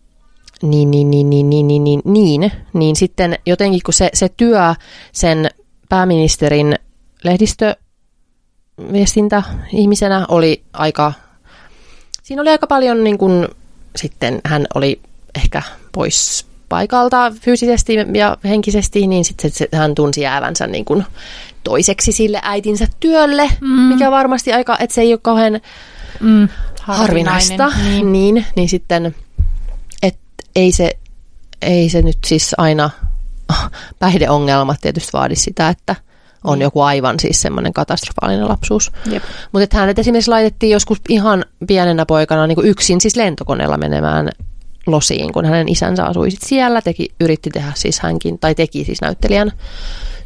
niin, niin, niin, niin, niin, niin, niin, niin, niin sitten jotenkin kun se, se työ sen pääministerin lehdistöviestintä ihmisenä oli aika, siinä oli aika paljon niin kuin, sitten hän oli ehkä pois paikalta fyysisesti ja henkisesti, niin sitten hän tunsi jäävänsä niin kuin toiseksi sille äitinsä työlle, mm. mikä varmasti aika, että se ei ole kauhean Mm, harvinaista, Niin. niin, niin, sitten, että ei se, ei se nyt siis aina, päihdeongelmat tietysti vaadi sitä, että on Niin. joku aivan siis semmoinen katastrofaalinen lapsuus. Jep. Mutta että hänet esimerkiksi laitettiin joskus ihan pienenä poikana niin kuin yksin siis lentokoneella menemään losiin, kun hänen isänsä asui sit siellä, teki, yritti tehdä siis hänkin, tai teki siis näyttelijän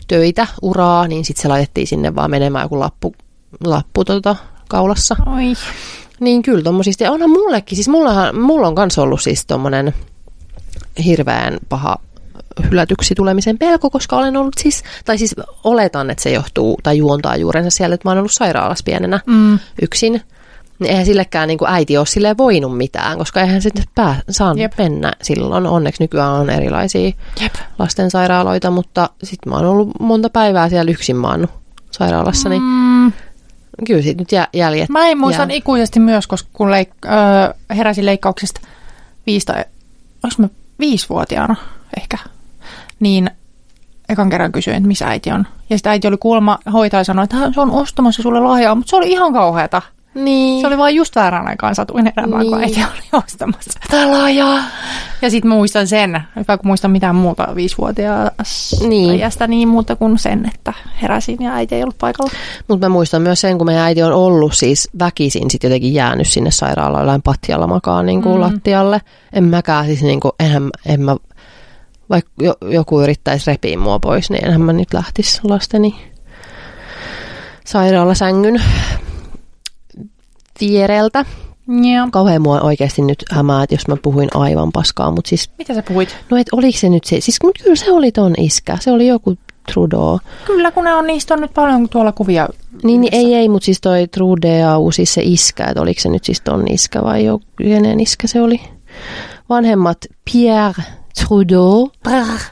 töitä, uraa, niin sitten se laitettiin sinne vaan menemään joku lappu, lappu tota, kaulassa. Oi. Niin kyllä tommosista. Ja onhan mullekin, siis mullahan, mulla on kanssa ollut siis tommonen hirveän paha hylätyksi tulemisen pelko, koska olen ollut siis, tai siis oletan, että se johtuu tai juontaa juurensa siellä, että mä oon ollut sairaalassa pienenä Mm. yksin. Niin eihän sillekään niin kuin äiti ole silleen voinut mitään, koska eihän se pää, saanut Jep. mennä silloin. Onneksi nykyään on erilaisia Jep. lastensairaaloita, mutta sitten mä oon ollut monta päivää siellä yksin maannut sairaalassa, niin Mm. kyllä siitä nyt jä, jäljet Mä en muistan jää. ikuisesti myös, koska kun leik- öö, heräsin leikkauksesta viisi tai, mä viisivuotiaana ehkä, niin ekan kerran kysyin, että missä äiti on. Ja sitten äiti oli kuulemma, hoitaja sanoi, että se on ostamassa sulle lahjaa, mutta se oli ihan kauheata. Niin. Se oli vaan just väärän aikaan satuin elämään, niin. kun äiti oli ostamassa tätä lahjaa. Ja sitten muistan sen, kun muistan mitään muuta viisivuotiaasta Niin. iästä, niin muuta kuin sen, että heräsin ja äiti ei ollut paikalla. Mutta mä muistan myös sen, kun meidän äiti on ollut siis väkisin sit jotenkin jäänyt sinne sairaalaan jollain patjalla makaan niin kuin mm. lattialle. En mäkään siis niin kuin, enhän, en mä, vaikka jo, joku yrittäisi repiä mua pois, niin enhän mä nyt lähtisi lasteni sairaalasängyn viereltä. Joo. Kauhean mua oikeasti nyt hämää, että jos mä puhuin aivan paskaa, mutta siis, Mitä sä puhuit? no et oliko se nyt se, siis mut kyllä se oli ton iskä, se oli joku Trudeau. Kyllä, kun ne on, niistä on nyt paljon tuolla kuvia. Niin, niin ei, ei, mutta siis toi Trudeau, siis se iskä, että oliko se nyt siis ton iskä vai joku, iskä se oli? Vanhemmat Pierre Trudeau,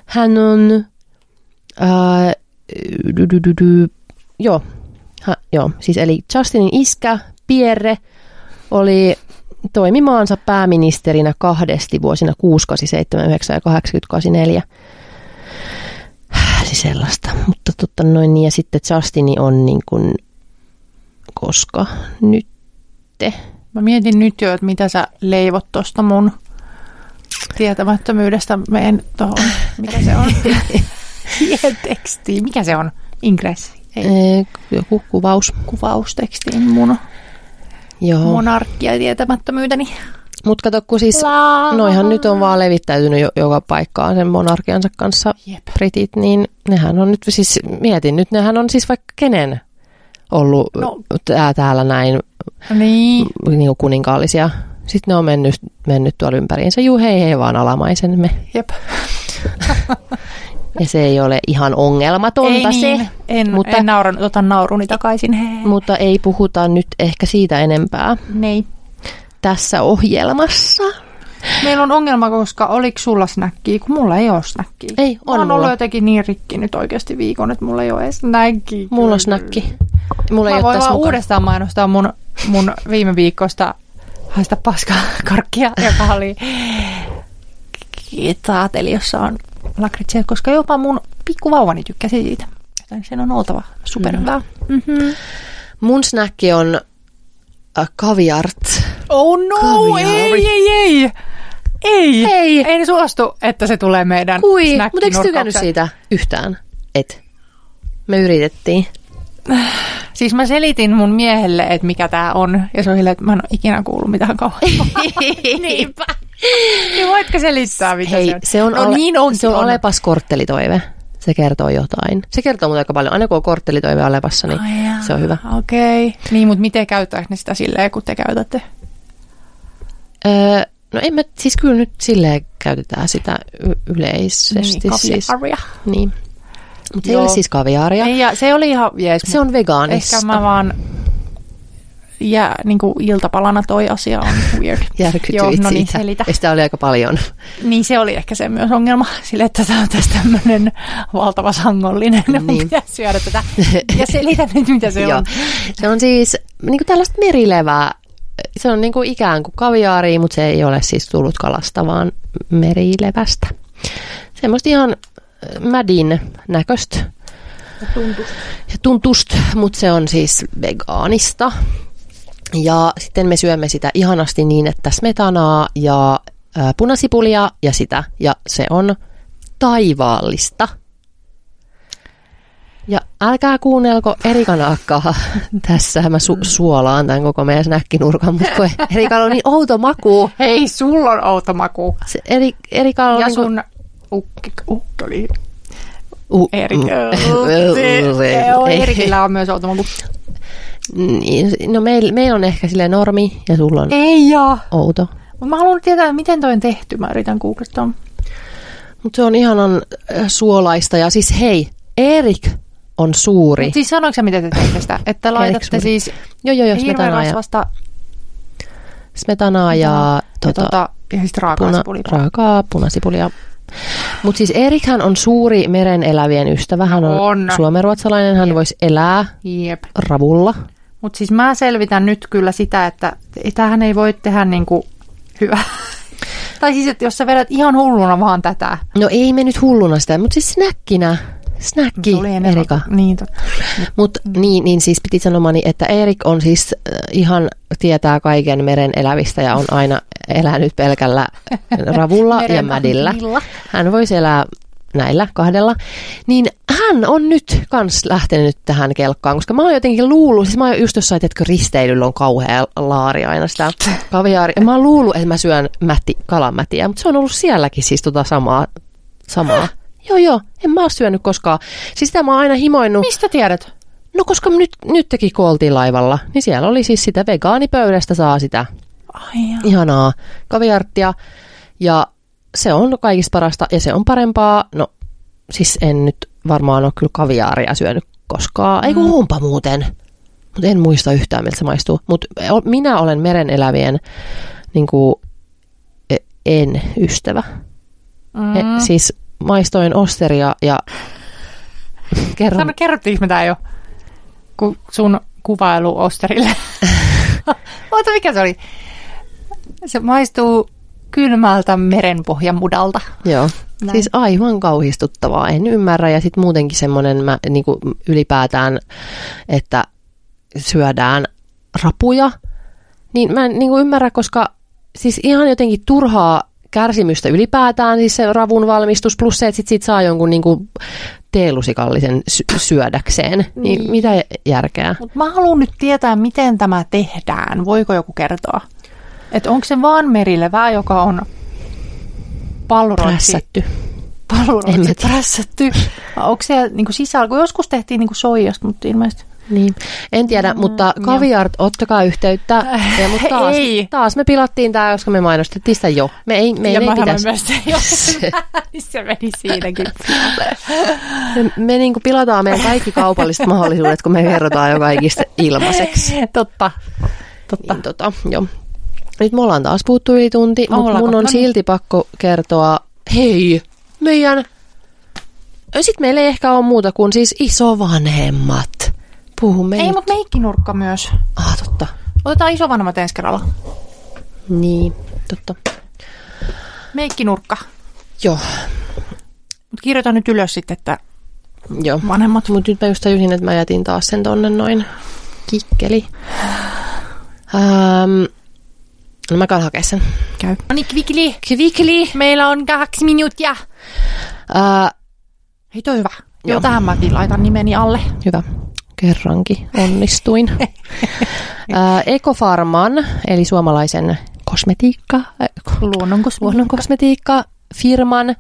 hän on, ää, du, du, du, du, joo, ha, joo, siis eli Justinin iskä Pierre oli toimi maansa pääministerinä kahdesti vuosina 6, 7, 9 ja 80, 84 siis sellaista. Mutta totta noin, niin ja sitten Justini on niin kuin, koska nyt Mä mietin nyt jo, että mitä sä leivot tuosta mun tietämättömyydestä meen tuohon. Mikä se on? tekstiin. Mikä se on? Ingressi. Ei. joku kuvaus. Kuvaustekstiin mun Joo. monarkkia tietämättömyyteni. Mutta kato, kun siis noihan nyt on vaan levittäytynyt jo, joka paikkaan sen monarkiansa kanssa Jep. britit, niin nehän on nyt siis, mietin nyt, nehän on siis vaikka kenen ollut No. no. tää, täällä näin Niin. niin kuin kuninkaallisia. Sitten ne on mennyt, mennyt tuolla ympäriinsä, juu hei hei vaan alamaisemme. Jep. Ja se ei ole ihan ongelmatonta ei se. niin. En, mutta- en nauran, otan nauruni takaisin. Hei. Mutta ei puhuta nyt ehkä siitä enempää Nei. tässä ohjelmassa. Meillä on ongelma, koska oliko sulla snäkkiä, kun mulla ei ole snäkkiä. Ei, Mä on ollut mulla. jotenkin niin rikki nyt oikeasti viikon, että mulla ei ole edes snäkkiä. Mulla on snäkki. Mulla ei Mä ole voin vaan mukana. uudestaan mainostaa mun, mun viime viikosta haista paskaa karkkia, joka oli taateli, jossa on lakritsia, koska jopa mun pikkuvauvani tykkäsi siitä. Joten sen on oltava superhyvää. Mm-hmm. Mun snäkki on äh, kaviart. Oh no, Kaviaari. ei, ei, ei. Ei, Ei. en suostu, että se tulee meidän Kui, mutta eikö tykännyt siitä yhtään? Et. Me yritettiin. Siis mä selitin mun miehelle, että mikä tää on. Ja se on silleen, että mä en ole ikinä kuullut mitään kauheampaa. Niinpä. Niin voitko selittää, mitä Hei, se on? se on, no ale, niin onkin, se on, on. Alepas korttelitoive. Se kertoo jotain. Se kertoo muuten aika paljon. Aina kun on korttelitoive Alepassa, niin jaa, se on hyvä. Okei. Okay. Niin, mutta miten käyttääkö ne sitä silleen, kun te käytätte? Öö, no ei me, siis kyllä nyt silleen käytetään sitä y- yleisesti. Niin, siis. Niin. Mutta se ei ole siis kaviaaria. Ei, ja se oli ihan jees. Se on vegaanista. Ehkä mä vaan ja niin kuin iltapalana toi asia on weird. Järkytyit Joo, no niin, siitä. selitä. Ja sitä oli aika paljon. Niin se oli ehkä se myös ongelma, sille, että tämä on tässä tämmöinen valtava sangollinen, niin. mun pitäisi syödä tätä. Ja selitä nyt, mitä se on. Se on siis niin kuin tällaista merilevää. Se on niin kuin ikään kuin kaviaaria, mutta se ei ole siis tullut kalasta, vaan merilevästä. Semmoista ihan mädin näköistä ja tuntusta, mutta se on siis vegaanista. Ja sitten me syömme sitä ihanasti niin, että smetanaa ja ää, punasipulia ja sitä. Ja se on taivaallista. Ja älkää kuunnelko Erikan akkaa tässä. Mä su- suolaan tämän koko meidän snäkkinurkan, mutta Erikalla on niin outo maku. Hei, sulla on outo maku. Se eri, Erikalla on Ja niinku- sun ukkeli. Erik. mm. Erikillä on myös outo maku. Niin, No meillä meil on ehkä sille normi ja sulla on Ei jaa. outo. Mut mä haluan tietää, miten toi on tehty. Mä yritän googlettaa. Mutta se on ihanan suolaista. Ja siis hei, Erik on suuri. Mut siis sanoiko sä, miten te teette sitä? Että laitatte siis Joo, joo, joo, smetanaa ja, rasvasta smetanaa ja, ja, tota, tota, ja sitten raakaa puna, sipulia. raakaa punasipulia. Mutta siis Erikhän on suuri meren elävien ystävä. Hän on, On. suomenruotsalainen. Hän voisi elää Jep. ravulla. Mutta siis mä selvitän nyt kyllä sitä, että tähän ei voi tehdä niinku hyvä. tai siis, että jos sä vedät ihan hulluna vaan tätä. No ei me nyt hulluna sitä, mutta siis snäkkinä. Enemmän- Erika. Niin, totta. Mutta niin, niin siis piti sanomani, että Erik on siis äh, ihan tietää kaiken meren elävistä ja on aina elänyt pelkällä ravulla ja mädillä. Hän voisi elää näillä kahdella. Niin hän on nyt kans lähtenyt tähän kelkkaan, koska mä oon jotenkin luullut, siis mä oon just jossain, että risteilyllä on kauhea laari aina sitä kaviaaria. Mä oon luullut, että mä syön mätti, kalamätiä, mutta se on ollut sielläkin siis tota samaa. samaa. Joo, joo, en mä oo syönyt koskaan. Siis sitä mä oon aina himoinnut. Mistä tiedät? No koska nyt, nyt teki kun oltiin laivalla, niin siellä oli siis sitä vegaanipöydästä saa sitä Ai jaa. ihanaa kaviarttia. Ja se on kaikista parasta ja se on parempaa. No siis en nyt varmaan ole kyllä kaviaaria syönyt koskaan. Ei kun huumpa muuten. Mutta en muista yhtään, miltä se maistuu. Mutta minä olen meren elävien niin kuin, en ystävä. Mm. Mm. Siis maistoin osteria ja kerron Sano, kerrottiinko me tää jo? Ku, sun kuvailu Osterille. Oota, mikä se oli? Se maistuu kylmältä merenpohjan mudalta. Joo, Näin. Näin. siis aivan kauhistuttavaa. En ymmärrä ja sitten muutenkin semmoinen mä, niinku, ylipäätään, että syödään rapuja, niin mä en niinku, ymmärrä, koska siis ihan jotenkin turhaa kärsimystä ylipäätään, siis se ravun valmistus, plus se, että sit siitä saa jonkun niinku, teelusikallisen sy- syödäkseen. Niin, Niin. mitä järkeä? Mutta mä haluan nyt tietää, miten tämä tehdään. Voiko joku kertoa? Että onko se vaan merilevää, joka on palluroitsi, Prässätty. Palluroitsi prässätty? Onko se niinku sisällä? Kun joskus tehtiin niinku soijasta, mutta ilmeisesti... Niin, en tiedä, mm, mutta kaviart, ottakaa yhteyttä. Ja, mutta taas, Ei. taas me pilattiin tämä, koska me mainostettiin sitä jo. Me ei, me ja ei pitäisi. myös se, se meni siinäkin. Me, me niin pilataan meidän kaikki kaupalliset mahdollisuudet, kun me kerrotaan jo kaikista ilmaiseksi. Totta. Totta. Niin, tota, jo. Nyt me ollaan taas puhuttu yli tunti, mutta mun on No niin. silti pakko kertoa, hei, meidän, sitten meillä ei ehkä ole muuta kuin siis isovanhemmat. Puhumme Ei, nyt. mutta meikkinurkka myös. Ah, totta. Otetaan isovanhemmat ensi kerralla. Niin, totta. Meikkinurkka. Joo, Mutta kirjoita nyt ylös sitten, että joo. vanhemmat. Mutta nyt mä just tajusin, että mä jätin taas sen tonne noin kikkeli. Ähm, no mä käyn hakea sen. Käy. No niin, kvikli. Kvikli. Meillä on kaksi minuuttia. Äh, Hei, toi hyvä. Joo, Joo. tähän mäkin laitan nimeni alle. hyvä. Kerrankin onnistuin. Ekofarman, eli suomalaisen kosmetiikka, äh, Luonnonkosmetiikka. luonnonkosmetiikka firman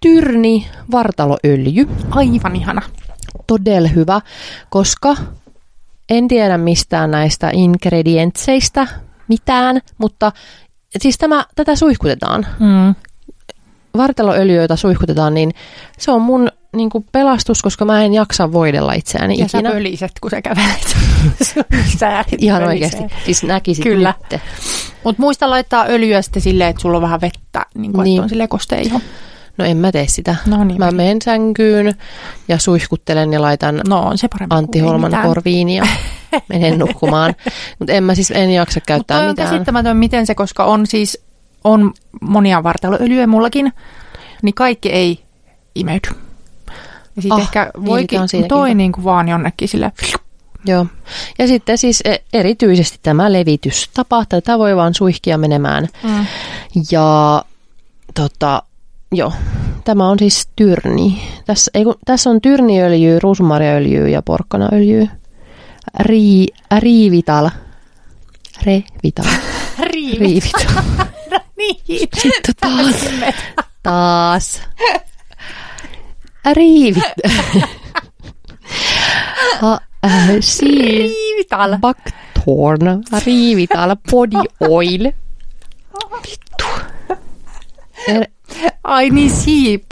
Tyrni vartaloöljy. Aivan ihana. todella hyvä, koska en tiedä mistään näistä ingredientseistä mitään, mutta siis tämä, tätä suihkutetaan. Mm. Vartaloöljy, jota suihkutetaan, niin se on mun niin kuin pelastus, koska mä en jaksa voidella itseäni Ja sä ikinä. pöliset, kun sä kävelet. sä Ihan oikeasti. Siis näkisit Kyllä. nyt. Mutta muista laittaa öljyä sitten silleen, että sulla on vähän vettä, niin kuin, Niin. että on silleen kosteen iho. No en mä tee sitä. No niin. Mä menen sänkyyn ja suihkuttelen ja laitan No on se Antti Holman mitään. korviin ja menen nukkumaan. Mutta en mä siis en jaksa Mutta käyttää on mitään. käsittämätön, miten se, koska on siis on monia vartaloöljyjä mullakin, niin kaikki ei imeydy. Ja sitten Ah, ehkä niin, voikin, siinäkin toi niin kuin vaan jonnekin sille. Joo. Ja sitten siis e- erityisesti tämä levitystapa, tätä voi vaan suihkia menemään. Mm. Ja tota, joo, tämä on siis tyrni. Tässä, ei, kun, tässä on tyrniöljyä, ruusumarjaöljyä ja porkkanaöljyä. Ri, riivital. Revital. Riivit. Riivital. No niin. Sitten taas. Taas. Riivit. ha, äh, si, Riivital. Buckthorn. Riivital body oil. Vittu. Er, Ai niin, si,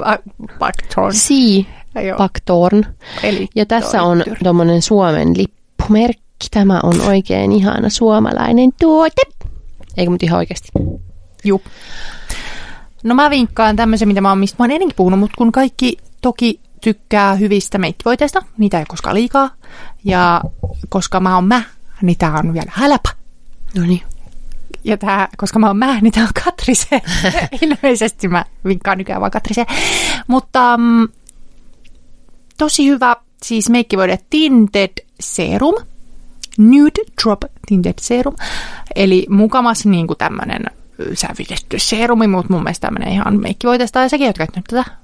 Joo. Buckthorn. Eli Ja tässä on tuommoinen Suomen lippumerkki. Tämä on oikein ihana suomalainen tuote. Eikö mut ihan oikeasti? Juu. No mä vinkkaan tämmöisen, mitä mä oon, mistä mä oon ennenkin puhunut, mutta kun kaikki toki tykkää hyvistä meikkivoiteista, niitä ei koskaan liikaa. Ja koska mä oon mä, niin tää on vielä häläpä. No niin. Ja tää, koska mä oon mä, niin tää on Katrise. Ilmeisesti mä vinkkaan nykyään vaan Katrise. Mutta mm, tosi hyvä, siis meikkivoide Tinted Serum. Nude Drop Tinted Serum. Eli mukamas niin kuin tämmönen sävitetty serumi, mutta mun mielestä tämmönen ihan meikkivoiteesta. Ja säkin oot käyttänyt tätä.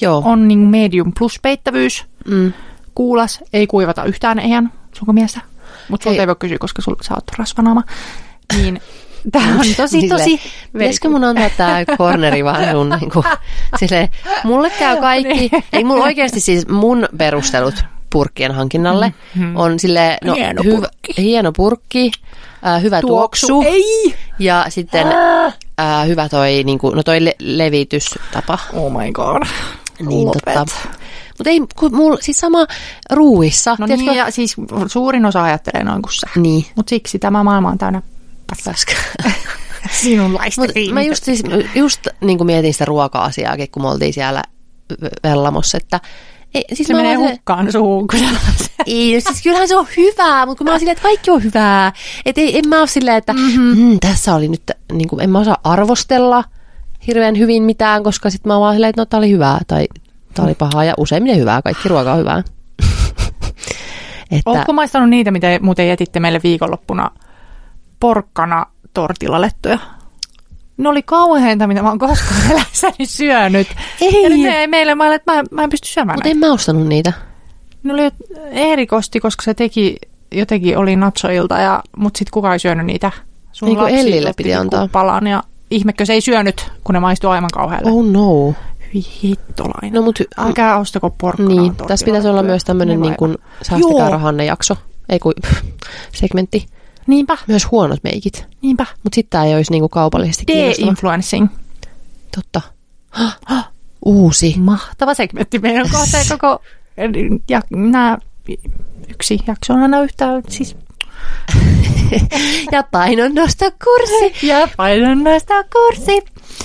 Joo. On niin kuin medium plus peittävyys. Mm. Kuulas, ei kuivata yhtään eihän sunko mielestä. Mutta sulta Ei. ei voi kysyä, koska sul, sä oot rasvanaama. Niin tämä on tosi, tosi... Pitäisikö mun antaa tää corneri vaan sun niinku, silleen, mulle käy kaikki, ei mun oikeasti siis mun perustelut purkkien hankinnalle on sille no, Hieno hyv- purkki. hieno purkki, äh, hyvä tuoksu, Tuoksu. Ei! ja sitten äh, hyvä toi, niinku, no toi le- levitystapa. Oh my god. Niin, Lopet. totta. Mutta ei, kun mulla, siis sama ruuissa. No tiedätkö? niin, ja siis suurin osa ajattelee noin kuin sä. Niin. Mutta siksi tämä maailma on täynnä Paska. sinunlaista Mut mä just, siis, just niin kuin mietin sitä ruoka-asiaakin, kun me oltiin siellä Vellamossa, että ei, siis Se menee oon silleen- hukkaan suuhun, kun Ei, siis kyllähän se on hyvää, mutta kun mä oon silleen, että kaikki on hyvää. Että ei, en mä oo silleen, että mm-hmm. mm, tässä oli nyt, niin kuin, en mä osaa arvostella hirveän hyvin mitään, koska sit mä vaan silleen, että no tää oli hyvää tai tää oli pahaa ja useimmiten hyvää, kaikki ruoka on hyvää. että, Oletko maistanut niitä, mitä muuten jätitte meille viikonloppuna porkkana tortilalettuja? Ne oli kauheinta, mitä mä oon koskaan elässäni syönyt. Ei. Ja nyt ne ei meille, mä, että mä, mä en pysty syömään mutta en mä ostanut niitä. Ne oli erikosti, koska se teki, jotenkin oli natsoilta, ja, mutta sitten kukaan ei syönyt niitä. Sun Niin kuin Ellille piti antaa. Palan, ja ihmekö se ei syönyt, kun ne maistuu aivan kauhealle. Oh no. Hyi hittolainen. No mut Älkää ostako porkkanaa. Niin, tässä pitäisi olla myös tämmöinen Ne niin kuin säästäkää rahanne jakso, ei kun segmentti. Niinpä, Myös huonot meikit, niinpä. mutta sitten tämä ei olisi niin kuin kaupallisesti. De-influencing. Totta. Uusi. Mahtava segmentti. Meidän kohta koko... Ja, nää, yksi jakso on aina yhtä... Siis, Ja painonnostokurssi. ja painonnostokurssi.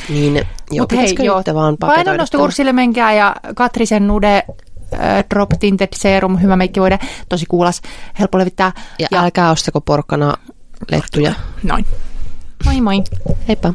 Niin, joo, Mut hei, joo, vaan painonnostokurssille menkää ja Katrisen Nude äh, Drop Tinted Serum, hyvä meikkivoide, tosi kuulas, helppo levittää. tuon? Ja, älkää ostako porkkana lettuja. Noin. Moi moi. Heippa.